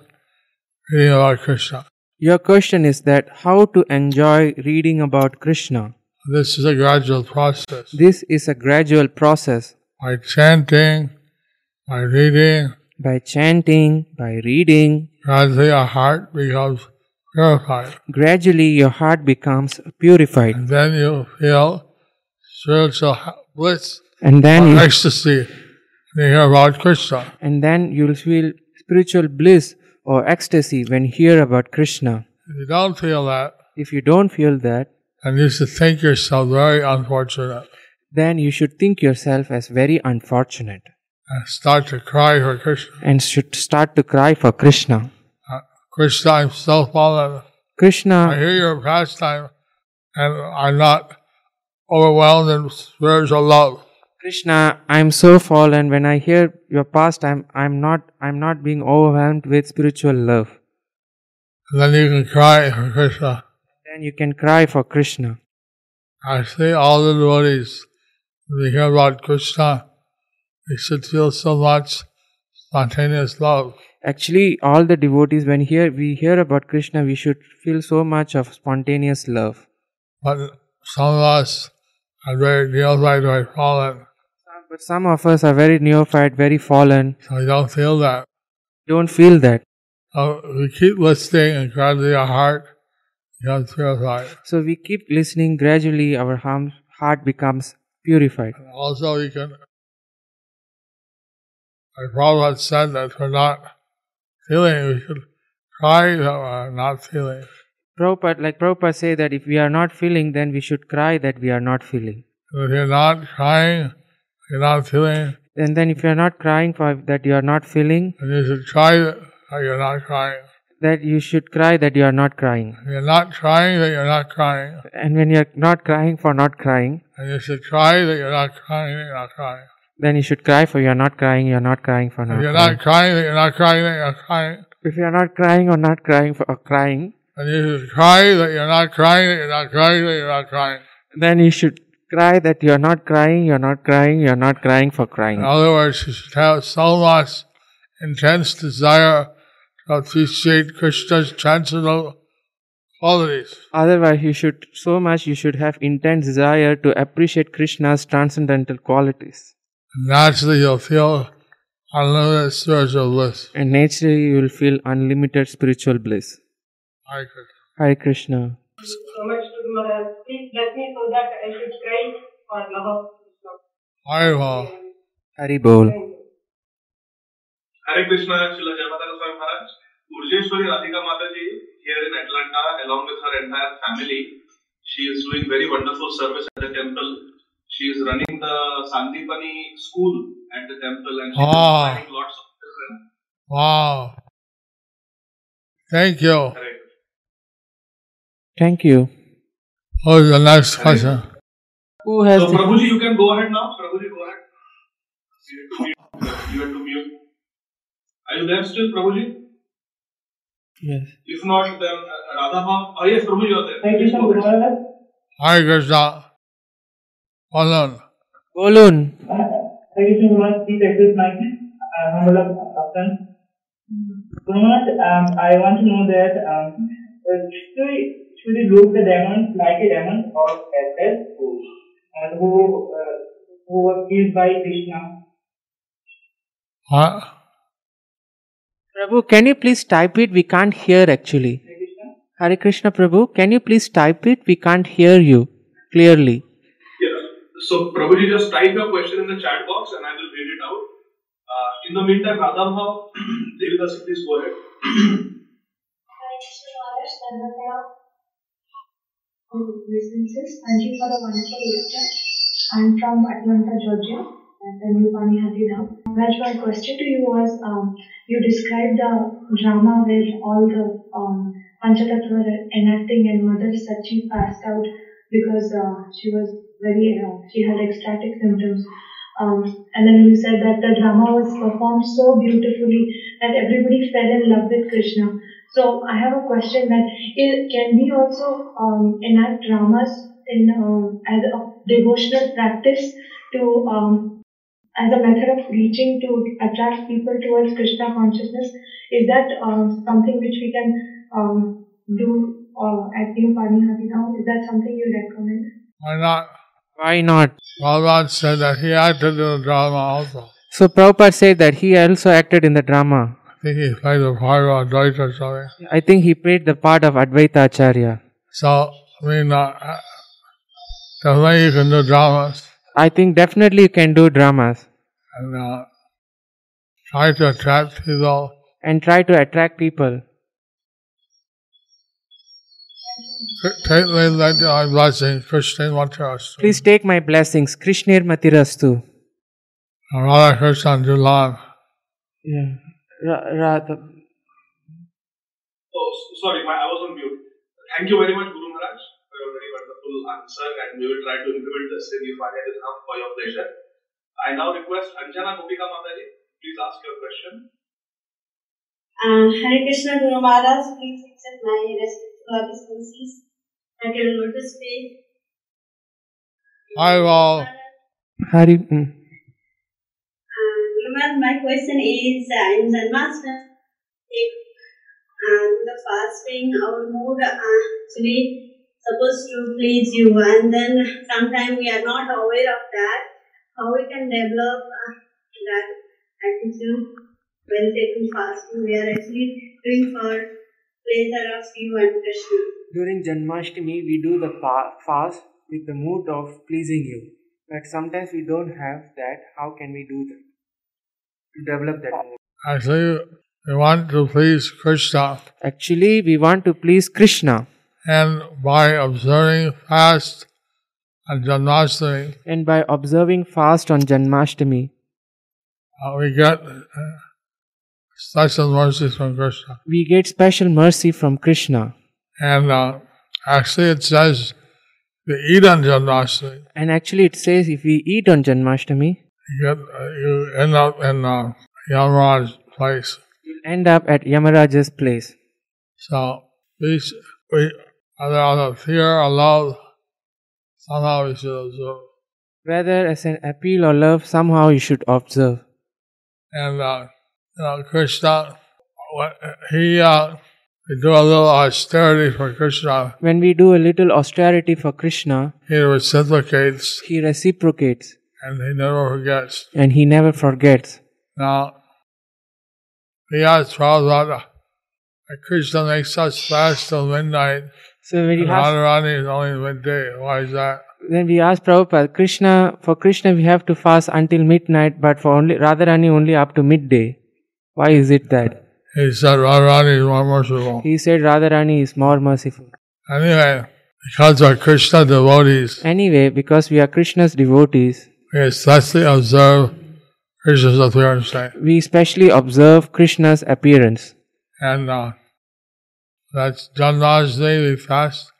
reading about Krishna. Your question is that how to enjoy reading about Krishna. This is a gradual process. This is a gradual process. By chanting, by reading, By chanting, by reading, gradually our heart becomes purified. gradually your heart becomes purified. And then you feel spiritual bliss And then you, ecstasy hear about Krishna. and then you'll feel spiritual bliss or ecstasy when you hear about Krishna. If you don't feel that, If you don't feel that, then you should think yourself very unfortunate then you should think yourself as very unfortunate and start to cry for Krishna. and should start to cry for Krishna. Uh, Krishna, I'm so fallen. I hear your pastime and I'm not overwhelmed in spiritual love. Krishna, I'm so fallen. When I hear your pastime, I'm not, I'm not being overwhelmed with spiritual love. And then you can cry for Krishna. Then you can cry for Krishna. I see all the devotees, when they hear about Krishna, they should feel so much spontaneous love. Actually, all the devotees, when hear we hear about Krishna, we should feel so much of spontaneous love. But some of us are very neophyte, very fallen, But some of us are very neophyte, very fallen. so we don't feel that. Don't feel that. So we keep listening and gradually our heart becomes purified. So we keep listening. Gradually, our heart becomes purified. Also, you can, like Prabhupada said, that we're not feeling, we should cry that we're not feeling. Prabhupada, like Prabhupada say that if we are not feeling, then we should cry that we are not feeling. If you're not crying, you're not feeling, And then if you are not crying for that you are not feeling, then you should try that you're not crying. that you should cry that you are not crying. You're not crying, that you're not crying. And when you are not crying for not crying, And you should cry that you're not crying, that you're not crying. then you should cry for you are not crying, you are not crying for not If you're crying. not crying, that you're not crying, that you're crying. If you are not crying or not crying for or crying, And you should cry that you're not crying, that you're not crying, that you're not crying. then you should cry that you are not crying, you are not crying, you are not crying for In crying. other words, you should have so much intense desire to appreciate Krishna's transcendental qualities. Otherwise, you should so much you should have intense desire to appreciate Krishna's transcendental qualities. Naturally, you'll feel unlimited spiritual bliss. And naturally, you will feel unlimited spiritual bliss. Hare Krishna. Hare Krishna. So that I should cry for love of Krishna. Hare Val. Hari Bol. Hare Krishna, Srila Jayamatana Swami Maharaj. Urjeshwari Radhika Mataji here in Atlanta along with her entire family. She is doing very wonderful service at the temple. She is running the Sandipani school at the temple and she is Ah. inspiring lots of children. Wow. Thank you. Thank you. What is the next question? Who has So the Prabhuji, you can go ahead now. Prabhuji, go ahead. You have to mute. You have to mute. Are you there still, Prabhuji? yes. If not, then uh, Radha Bhav. Oh yes, Prabhuji, you are there. Thank you, Go Guru ahead. Maharaj. Hare Krishna. Hold on. Bolun. Thank you so much. Please accept my uh, humble absence. So much, um, I want to know that um, should we look the demons like a demon or as as food, and who uh, who was killed by Krishna? What? Prabhu, can you please type it? We can't hear actually. Hare Krishna. Hare Krishna Prabhu, can you please type it? We can't hear you clearly. Yeah. So, Prabhuji, just type your question in the chat box and I will read it out. Uh, in the meantime, Radha Bhav, Devidasi, please go ahead. Maharaj, thank you for the wonderful lecture. I'm from Atlanta, Georgia, and the new Panihati Dham. My question to you was, um, you described the drama where all the um, Panchatattva were enacting and Mother Sachi passed out because uh, she was very, uh, she had ecstatic symptoms. Um, and then you said that the drama was performed so beautifully that everybody fell in love with Krishna. So I have a question that i- can we also um, enact dramas in um, as a devotional practice to um, as a method of reaching to attract people towards Krishna consciousness? Is that um, something which we can um, do uh, at New now? Is that something you recommend? Why not? Why not? Bhagavan said that he acted in the drama also. So Prabhupada said that he also acted in the drama. I think he played the part of Advaita something. I think he played the part of Advaita Acharya. So, I mean, uh, definitely you can do dramas I think definitely you can do dramas and uh, try to attract people. and try to attract people. Take me like my blessings, Krishna Matras. Please take my blessings. Krishnir Matirastu. Radha Krishna Julan. Yeah. Ra- Ra- the- Oh, sorry, my, I was on mute. Thank you very much, Guru Maharaj, for your very wonderful answer, and we will try to implement this in your final exam for your pleasure. I now request Anjana Gopika Mataji, please ask your question. Uh, Hare Krishna Guru Maharaj, please accept my respectful obeisances at your lotus feet. I will. Hari. mm. Guru Maharaj, my question is uh, in Janmashtami, if uh, the fasting, our mood uh, actually supposed to please you, and then sometimes we are not aware of that. How we can develop uh, that attitude when taking fasting? We are actually doing for pleasure of you and Krishna. During Janmashtami, we do the pa- fast with the mood of pleasing you. But sometimes we don't have that. How can we do that? To develop that mood. Actually, we want to please Krishna, Actually, we want to please Krishna. and by observing fast on Janmashtami, And by observing fast on Janmashtami, uh, we get uh, special mercies from Krishna. we get special mercy from Krishna. And uh, actually, it says to eat on Janmashtami, And actually, it says if we eat on Janmashtami, you, get, uh, you end up in uh, Yamaraj's place. we'll end up at Yamaraja's place. So, these, we, either out of fear or love, somehow we should observe. Whether as an appeal or love, somehow you should observe. And, uh, you know, Krishna, he, uh, we do a little austerity for Krishna. When we do a little austerity for Krishna, He reciprocates he reciprocates and he never forgets. and he never forgets. Now, he asked Prabhupada, Krishna makes us fast till midnight, So when we and ask, Radharani is only midday. Why is that? then we ask Prabhupada, Krishna, for Krishna we have to fast until midnight, but for only Radharani only up to midday. Why is it that? He said Radharani is more merciful. He said Radharani is more merciful. Anyway, because we're Krishna devotees, Anyway, because we are Krishna's devotees, we especially observe Krishna's appearance we specially observe Krishna's appearance. And uh, that's Janmashtami, we fast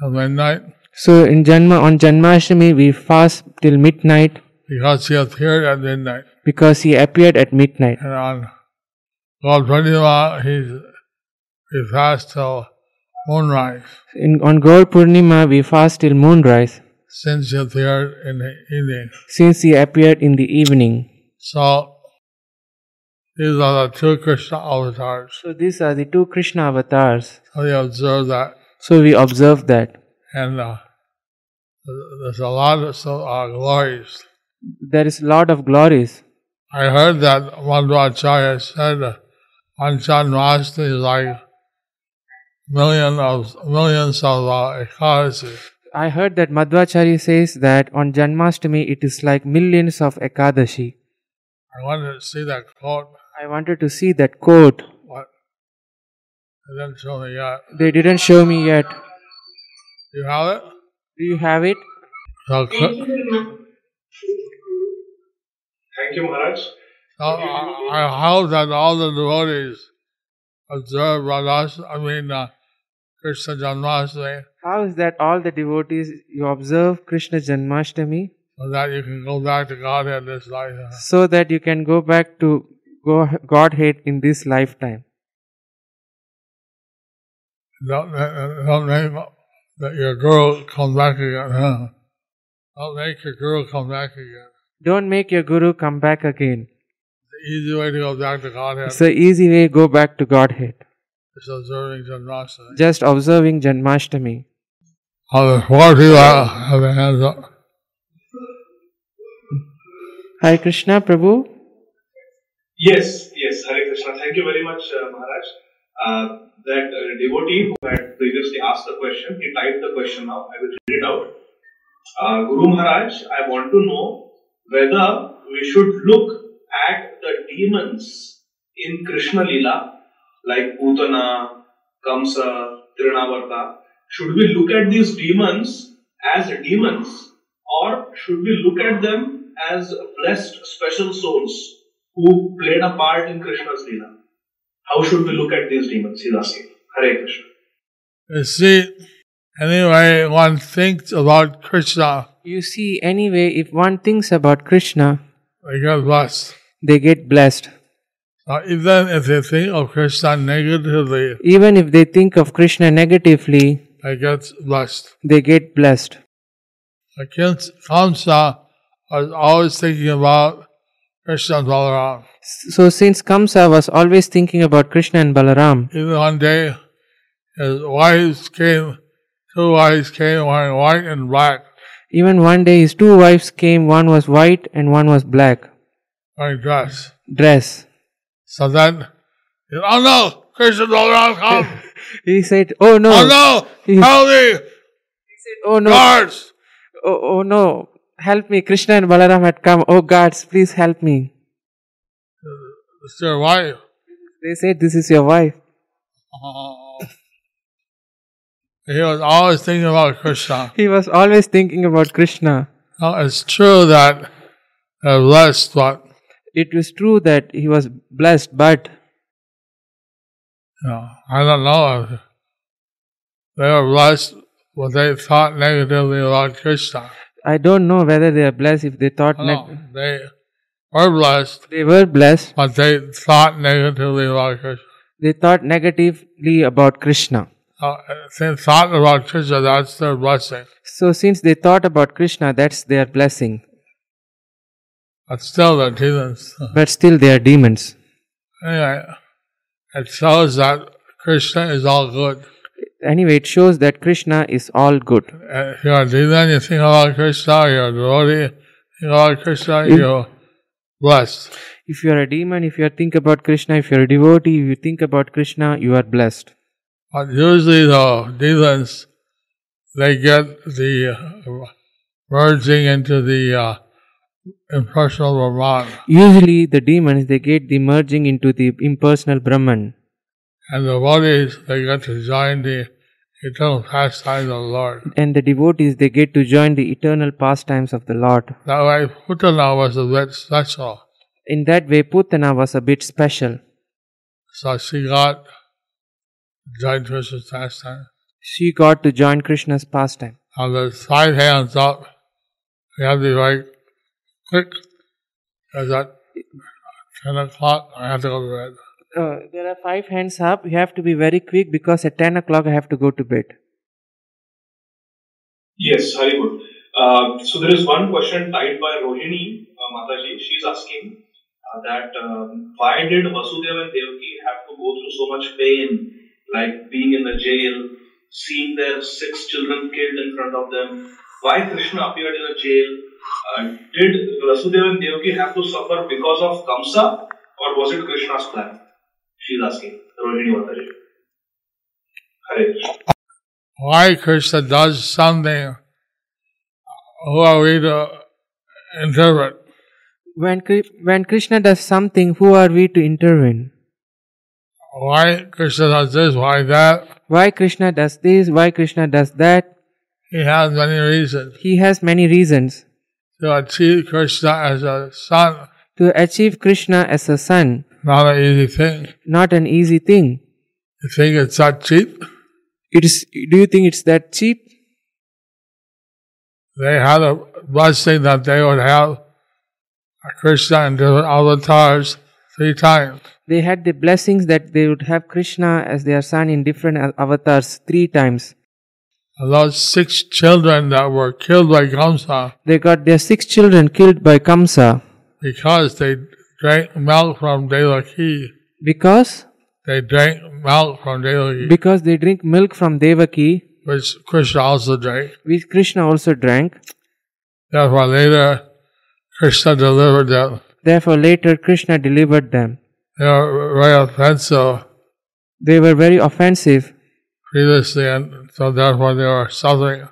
till midnight So in Janma on Janmashtami we fast till midnight because he appeared at midnight. because he appeared at midnight. And on Gaur Purnima, he's, we fast till moonrise In, on Gaur Purnima we fast till moonrise since he appeared in the evening. since he appeared in the evening. So these are the two Krishna avatars. So these are the two Krishna avatars. So you observe that. So we observe that. And uh, there's a lot of so, uh, glories. There is a lot of glories. I heard that Madhvacharya said that Janmashtami is like million of millions of uh, Ekadasi. I heard that Madhvacharya says that on Janmashtami it is like millions of Ekadashi. I wanted to see that quote, I wanted to see that quote. but they didn't show me yet. They didn't show me yet. You have it? Do you have it? So, Thank you, Guru Maharaj. Thank you, Maharaj. so I, I hope that all the devotees observe Radhas, I mean, uh, Krishna Janmashtami How is that all the devotees you observe Krishna Janmashtami so that you can go back to Godhead this lifetime? so that you can go back to Godhead in this lifetime? Don't, uh, don't make that your girl come back again. Don't make your girl come back again. Don't make your guru come back again. The easy way to go back to Godhead It's the easy way go back to Godhead. is observing Janmashtami. Just observing Janmashtami. All people have their hands up. Hare Krishna Prabhu. Yes, yes, Hare Krishna. Thank you very much, uh, Maharaj. Uh, that uh, devotee who had previously asked the question, he typed the question now. I will read it out. Uh, Guru Maharaj, I want to know whether we should look at the demons in Krishna Lila, like Putana, Kamsa, Trinavarta. Should we look at these demons as demons, or should we look at them as blessed special souls who played a part in Krishna's Leela? How should we look at these demons? He's asking. Hare Krishna. You see, anyway, one thinks about Krishna, You see, anyway, if one thinks about Krishna, they get blessed. they get blessed. So even if they think of Krishna negatively, Even if they think of Krishna negatively, they get blessed. they get blessed. Kamsa was always thinking about Krishna and Balaram. So, since Kamsa was always thinking about Krishna and Balaram, Even one day, his wives came, two wives came wearing white and black, even one day his two wives came, one was white and one was black wearing dress. dress. So then, oh no, Krishna and Balaram come! He said, Oh no! oh no, He- help me! Oh no! Guards! Oh, oh no! Help me! Krishna and Balaram had come. Oh guards, please help me. It's your wife. They said, This is your wife. He was always thinking about Krishna. He was always thinking about Krishna. Now, it's true that they're blessed, but It was true that he was blessed, but I don't know they were blessed, but they thought negatively about Krishna. I don't know whether they are blessed if they thought No, neg- they were blessed, they were blessed. but they thought negatively about Krishna. They thought negatively about Krishna. Uh, if thought about Krishna, that's their blessing. So since they thought about Krishna, that's their blessing. But still, they're demons. But still they are demons. anyway, it shows that Krishna is all good. Anyway, it shows that Krishna is all good. Uh, If you're a demon, you think about Krishna, you're a devotee, think about Krishna, If- you're blessed. If you are a demon, if you think about Krishna, if you are a devotee, if you think about Krishna, you are blessed. But usually the demons, they get the uh, merging into the uh, impersonal Brahman. Usually the demons, they get the merging into the impersonal Brahman. And the devotees, they get to join the eternal pastimes of the Lord. And the devotees, they get to join the eternal pastimes of the Lord. That way, Putana was a bit special. In that way, Putana was a bit special. So she got joined Krishna's pastime. She got to join Krishna's pastime. Now there's five hands up. You have to be very quick. Because at 10 o'clock, I have to go to bed. Uh, there are five hands up. You have to be very quick because at 10 o'clock I have to go to bed. Yes, very good. Uh, so there is one question typed by Rohini uh, Mataji. She's asking uh, that um, why did Vasudeva and Devaki have to go through so much pain, like being in the jail, seeing their six children killed in front of them? Why Krishna appeared in a jail? Uh, did Vasudeva and Devaki have to suffer because of Kamsa, or was it Krishna's plan? She's asking. Rohini Mataji. Hare Krishna. Why Krishna does something, who are we to intervene? When, when Krishna does something, who are we to intervene? Why Krishna does this, why that? Why Krishna does this? Why Krishna does that? He has many reasons. He has many reasons. To achieve Krishna as a son, To achieve Krishna as a son, not an easy thing. not an easy thing. You think it's that cheap? It is. Do you think it's that cheap? They had a blessing that they would have a Krishna in different avatars three times. They had the blessings that they would have Krishna as their son in different avatars three times. And those six children that were killed by Kamsa They got their six children killed by Kamsa because they drank milk from Devaki. because They drank milk from Devaki, because they drink milk from Devaki, which Krishna also drank. which Krishna also drank. Therefore, later Krishna delivered them. Therefore, later Krishna delivered them. They were very offensive They were very offensive previously, and so therefore they were suffering.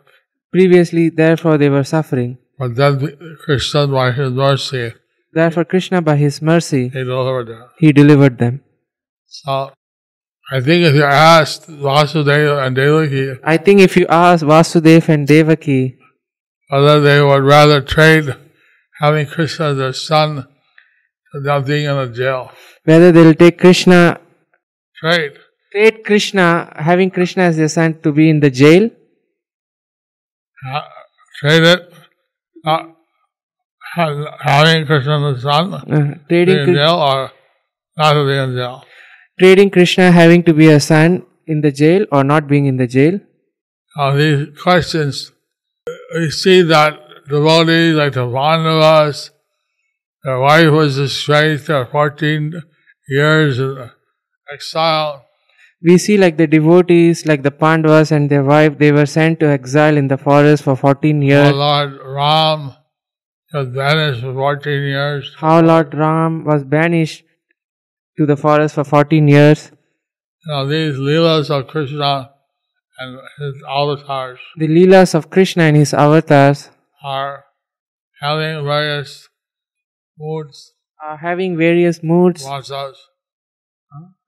previously. Therefore, they were suffering. But then Krishna, by his mercy, Therefore, Krishna, by His mercy, he delivered them. He delivered them. So, I think if you asked Vasudeva and Devaki I think if you ask Vasudev and Devaki whether they would rather trade having Krishna as their son not being in a jail, whether they'll take Krishna, trade. trade Krishna, having Krishna as their son to be in the jail, uh, it, not uh, ha- having Krishna as son, uh, trading, in jail, or not to be in jail. trading Krishna having to be a son in the jail or not being in the jail. Now, these questions, we see that devotees like the Pandavas, their wife was estranged for 14 years in exile. We see like the devotees, like the Pandavas and their wife, they were sent to exile in the forest for 14 Our years. Lord Ram was banished for 14 years. How Lord Ram was banished to the forest for 14 years. Now, these leelas of Krishna and his avatars The Leelas of Krishna and his avatars are having various moods, are having various moods, rasas,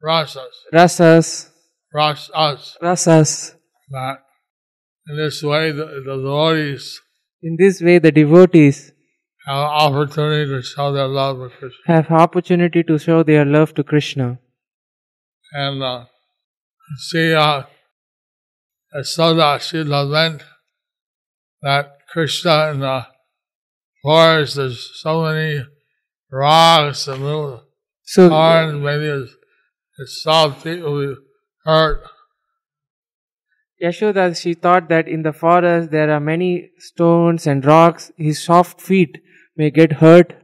rasas, rasas, rasas, rasas. that in this way the, the devotees In this way, the devotees have opportunity to show their love Krishna. have opportunity to show their love to Krishna. And uh, see, uh, Yasoda, she lament that Krishna in the forest, there's so many rocks and little So, thorns, maybe his, his soft feet will be hurt. Yashoda, she thought that in the forest there are many stones and rocks, his soft feet may get hurt.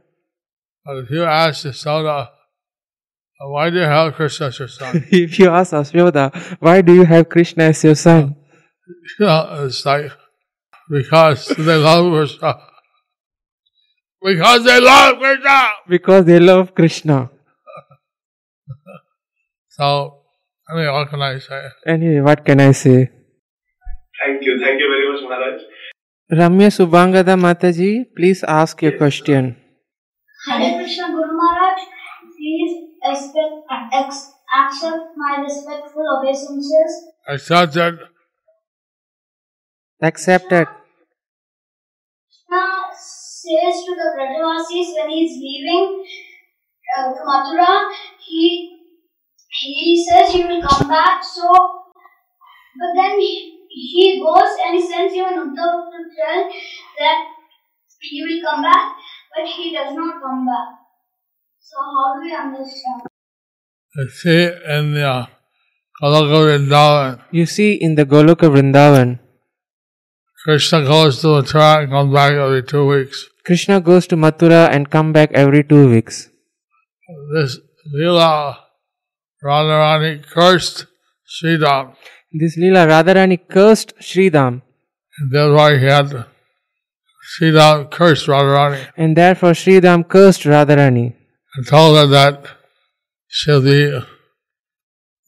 But if you ask Yasoda, uh, why do you have Krishna as your son? if you ask Yasoda, why do you have Krishna as your son? you know, it's like, because they love Krishna. Because they love Krishna! Because they love Krishna. So, I mean, what can I say? Anyway, what can I say? Thank you. Thank you very much, Maharaj. Ramya Subhangada Mataji, please ask your question. Hare Krishna Guru Maharaj, please expect, ex, accept my respectful obeisances. Accepted. Accepted. Krishna says to the Brajavasis when he is leaving uh, to Mathura, he he says he will come back. So, but then he, he goes and he sends even Uddhav to tell that he will come back, but he does not come back. So, how do we understand? You see, in the Goloka Vrindavan, You see in the Goloka Vrindavan, Krishna goes to Mathura and comes back every two weeks. Krishna goes to Mathura and come back every two weeks. This Leela Radharani cursed Sridham, This Leela Radharani cursed Sridham and that's why he had Sridham cursed Radharani and therefore Sridham cursed Radharani and told her that she'll be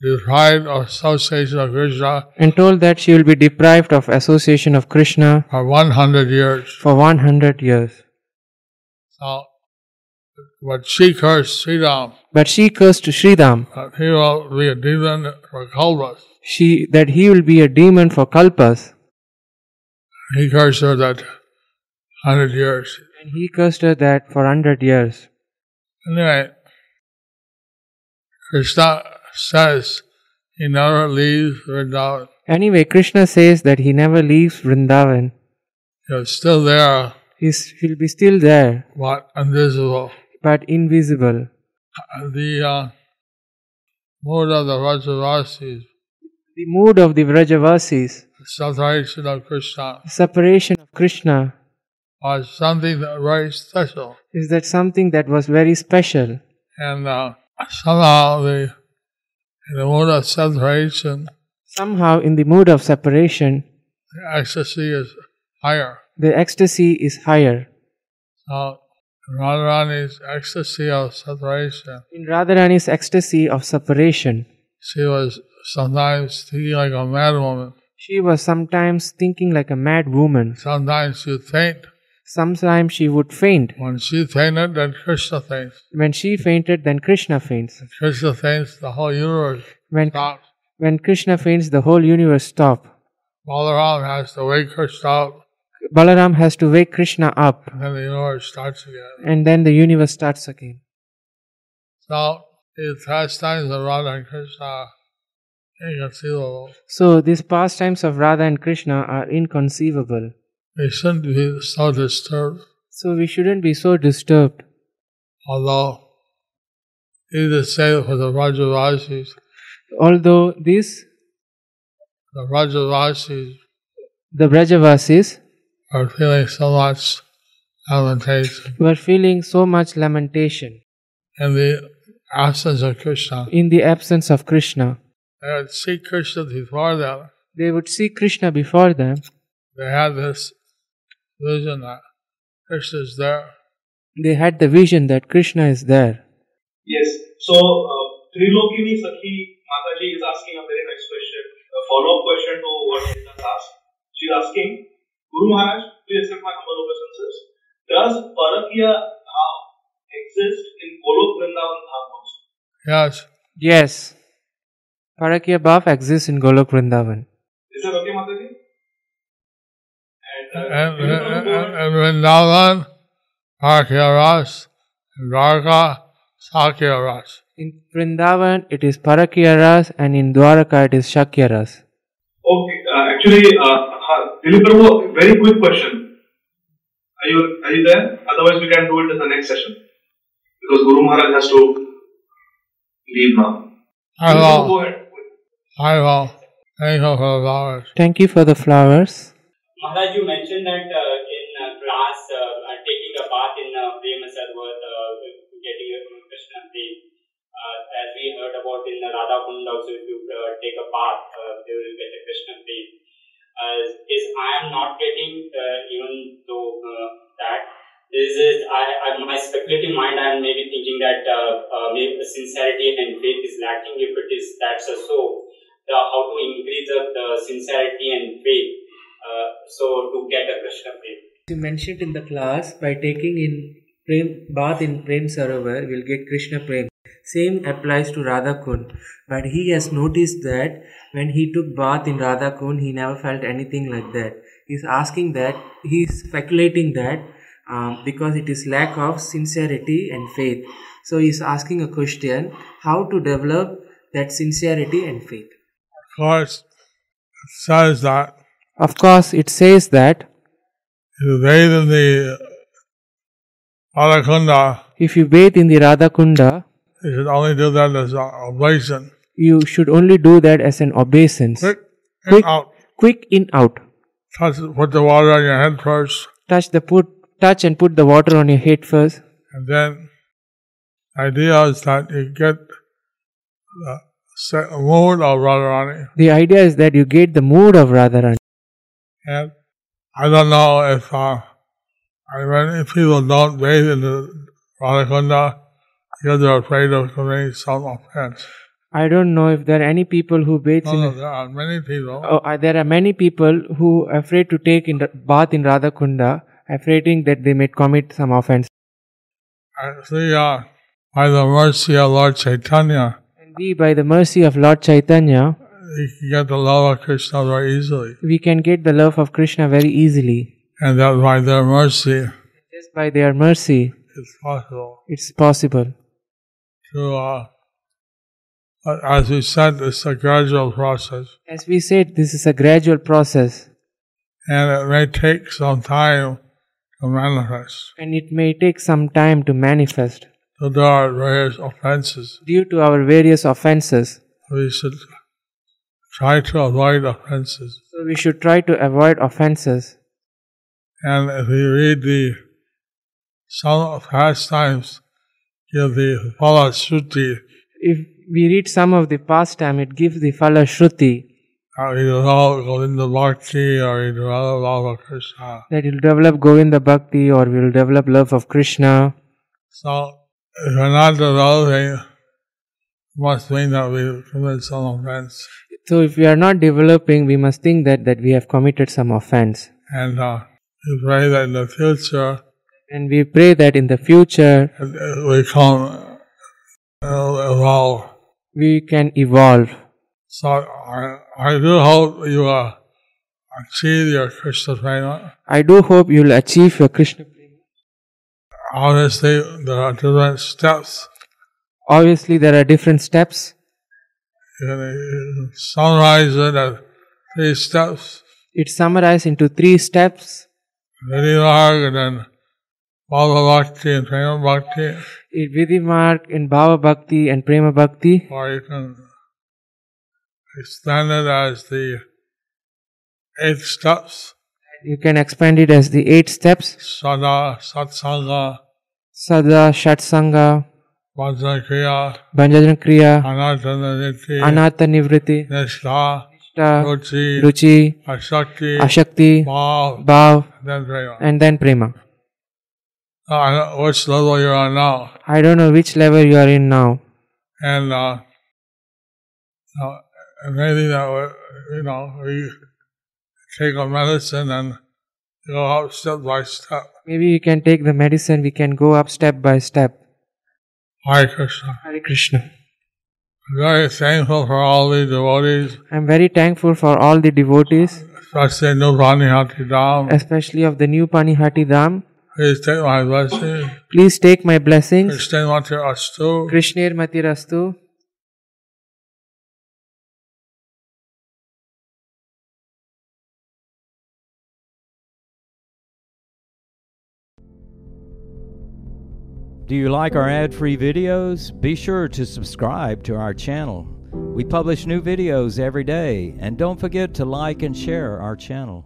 deprived of association of Krishna and told that she will be deprived of association of Krishna for 100 years. for 100 years. But she cursed Sridham But uh, she cursed Sridham that he will be a demon for Kalpas. she, that he will be a demon for Kalpas He cursed her that 100 years. and he cursed her that for 100 years. Anyway, Krishna says he never leaves Vrindavan. Anyway, Krishna says that he never leaves Vrindavan. He's still there, He's, he'll be still there, but invisible. but invisible. The uh, mood of the Vrajavasis, The mood of the Vrajavasis, separation of Krishna, separation of Krishna, was something that very special. is that something that was very special. And uh, somehow the, in the mood of separation, Somehow, in the mood of separation, the ecstasy is higher. The ecstasy is higher. So, Radharani's ecstasy of separation, In Radharani's ecstasy of separation, she was sometimes thinking like a madwoman. she was sometimes thinking like a mad woman. Sometimes she'd faint. Sometimes she would faint. When she fainted, then Krishna faints. When she fainted, then Krishna faints. Krishna faints, the whole universe When, stops. when Krishna faints, the whole universe stops. Balaram has to wake Krishna up, Balaram has to wake Krishna up, and then the universe starts again. and then the universe starts again. So, the pastimes of Radha and Krishna are inconceivable. So, these pastimes of Radha and Krishna are inconceivable. We shouldn't be so disturbed, So, we shouldn't be so disturbed. although needless to say for the Rajavasis, Although these, the Rajavasis the Brajavasis, are feeling so much lamentation were feeling so much lamentation in the absence of Krishna. in the absence of Krishna. They would see Krishna before them. They would see Krishna before them. They had this vision that Krishna is there. They had the vision that Krishna is there. Yes. So, uh, Trilokini Sakhi Mataji is asking a very nice question, a follow-up question to what he just asked. She's asking, Guru Maharaj, please accept my humble obeisances. Does Parakya Dham exist in Golok Vrindavan Dham also? Yes, Yes. Parakya Bhav exists in Golok Vrindavan. Is that okay, Mataji? And, uh, and, Trilokini and, Prabhu- and, and Vrindavan, Arkyaras, and Dwarka, Sakyaras. In Vrindavan, it is Parakya Ras, and in Dwaraka, it is Shakya Ras. Okay, uh, actually, uh, ha- Dilip Prabhu, very quick question. Are you are you there? Otherwise, we can do it in the next session because Guru Maharaj has to leave now. I Dilip Prabhu, will, Go ahead. I will thank you for the flowers. Thank you for the flowers. Maharaj, you mentioned that uh, in uh, class, uh, uh, taking a bath in uh, Prema Sarovar, uh, getting a Krishna Prem. Uh, as we heard about in the Radha Kund also, if you uh, take a bath, uh, you will get a Krishna Prem. Uh, is I am not getting, uh, even though uh, that, this is, I, I, my speculative mind, I am maybe thinking that uh, uh, sincerity and faith is lacking. If it is that's so, the, how to increase the, the sincerity and faith uh, so to get a Krishna Prem. You mentioned in the class by taking in Prem, bath in Prem Sarovar, we'll get Krishna Prem. Same applies to Radha Kund. But he has noticed that when he took bath in Radha Kund, he never felt anything like that. He's asking that, he's speculating that um, because it is lack of sincerity and faith. So he's asking a question how to develop that sincerity and faith. Of course, it says that Of course, it says that if you bathe in the Radhakunda, if you bathe in the Radha Kunda, you should only do that as an oblation. you should only do that as an obeisance. Quick, in, Quick. out. Quick in out. Touch, put the water on your head first, Touch the put touch and put the water on your head first. and then the idea is that you get the mood of Radharani. The idea is that you get the mood of Radharani. And I don't know if uh, I many people don't bathe in the Radhakunda because they're afraid of committing some offense. I don't know if there are any people who bathe No, in. no, there are many people. Oh, uh, there are many people who are afraid to take in the bath in Radha Kunda, afraid that they may commit some offense. See uh, by the mercy of Lord Chaitanya, And we, by the mercy of Lord Chaitanya, you can get the love of Krishna very easily. we can get the love of Krishna very easily. And that by their mercy, Just by their mercy, it's possible it's possible to uh, as we said, it's a gradual process, As we said, this is a gradual process and it may take some time to manifest. and it may take some time to manifest. So there are various offenses. Due to our various offenses, We should try to avoid offenses. so we should try to avoid offenses. And if we read the some of pastimes, give the Phala Shruti, If we read some of the pastime, it gives the Phala Shruti how we develop Govinda Bhakti or we develop love of Krishna. that you'll develop Govinda Bhakti or we will develop love of Krishna. So if we're not developing, must mean that we commit some offense. So if we are not developing, we must think that, that we have committed some offense. And uh, we pray that in the future And we pray that in the future we come uh, evolve. we can evolve. So I, I do hope you uh, achieve your Krishna prema. I do hope you'll achieve your Krishna. Obviously, there are different steps. Obviously, there are different steps. You can summarize it as three steps. It's summarized into three steps. Vidimarg and then Bhava Bhakti and Prema Bhakti. In Vidhi Marg, in Bhava Bhakti and Prema Bhakti. Or you can extend it as the eight steps. You can expand it as the eight steps. Sada, Satsanga, Sada, Shatsanga, Bhajan Kriya, Anatananiti, Anartha Nivritti, Nishta, Nishta, Ruchi, Ashakti, Ashakti, Bhav, Bhav, then Prema. and then Prema. Uh, I don't which level you're on now. I don't know which level you are in now. And uh, uh, maybe that you know, we take a medicine and go up step by step. Maybe you can take the medicine, we can go up step by step. Hare Krishna. Hare Krishna. I'm very thankful for all the devotees, I'm very thankful for all the devotees, especially New Panihati Dham. especially of the new Panihati Dham. Please take my blessing. Please take my blessings. Krishna Mati Astu. Krishnir Matirastu. Do you like our ad free videos? Be sure to subscribe to our channel. We publish new videos every day, and don't forget to like and share our channel.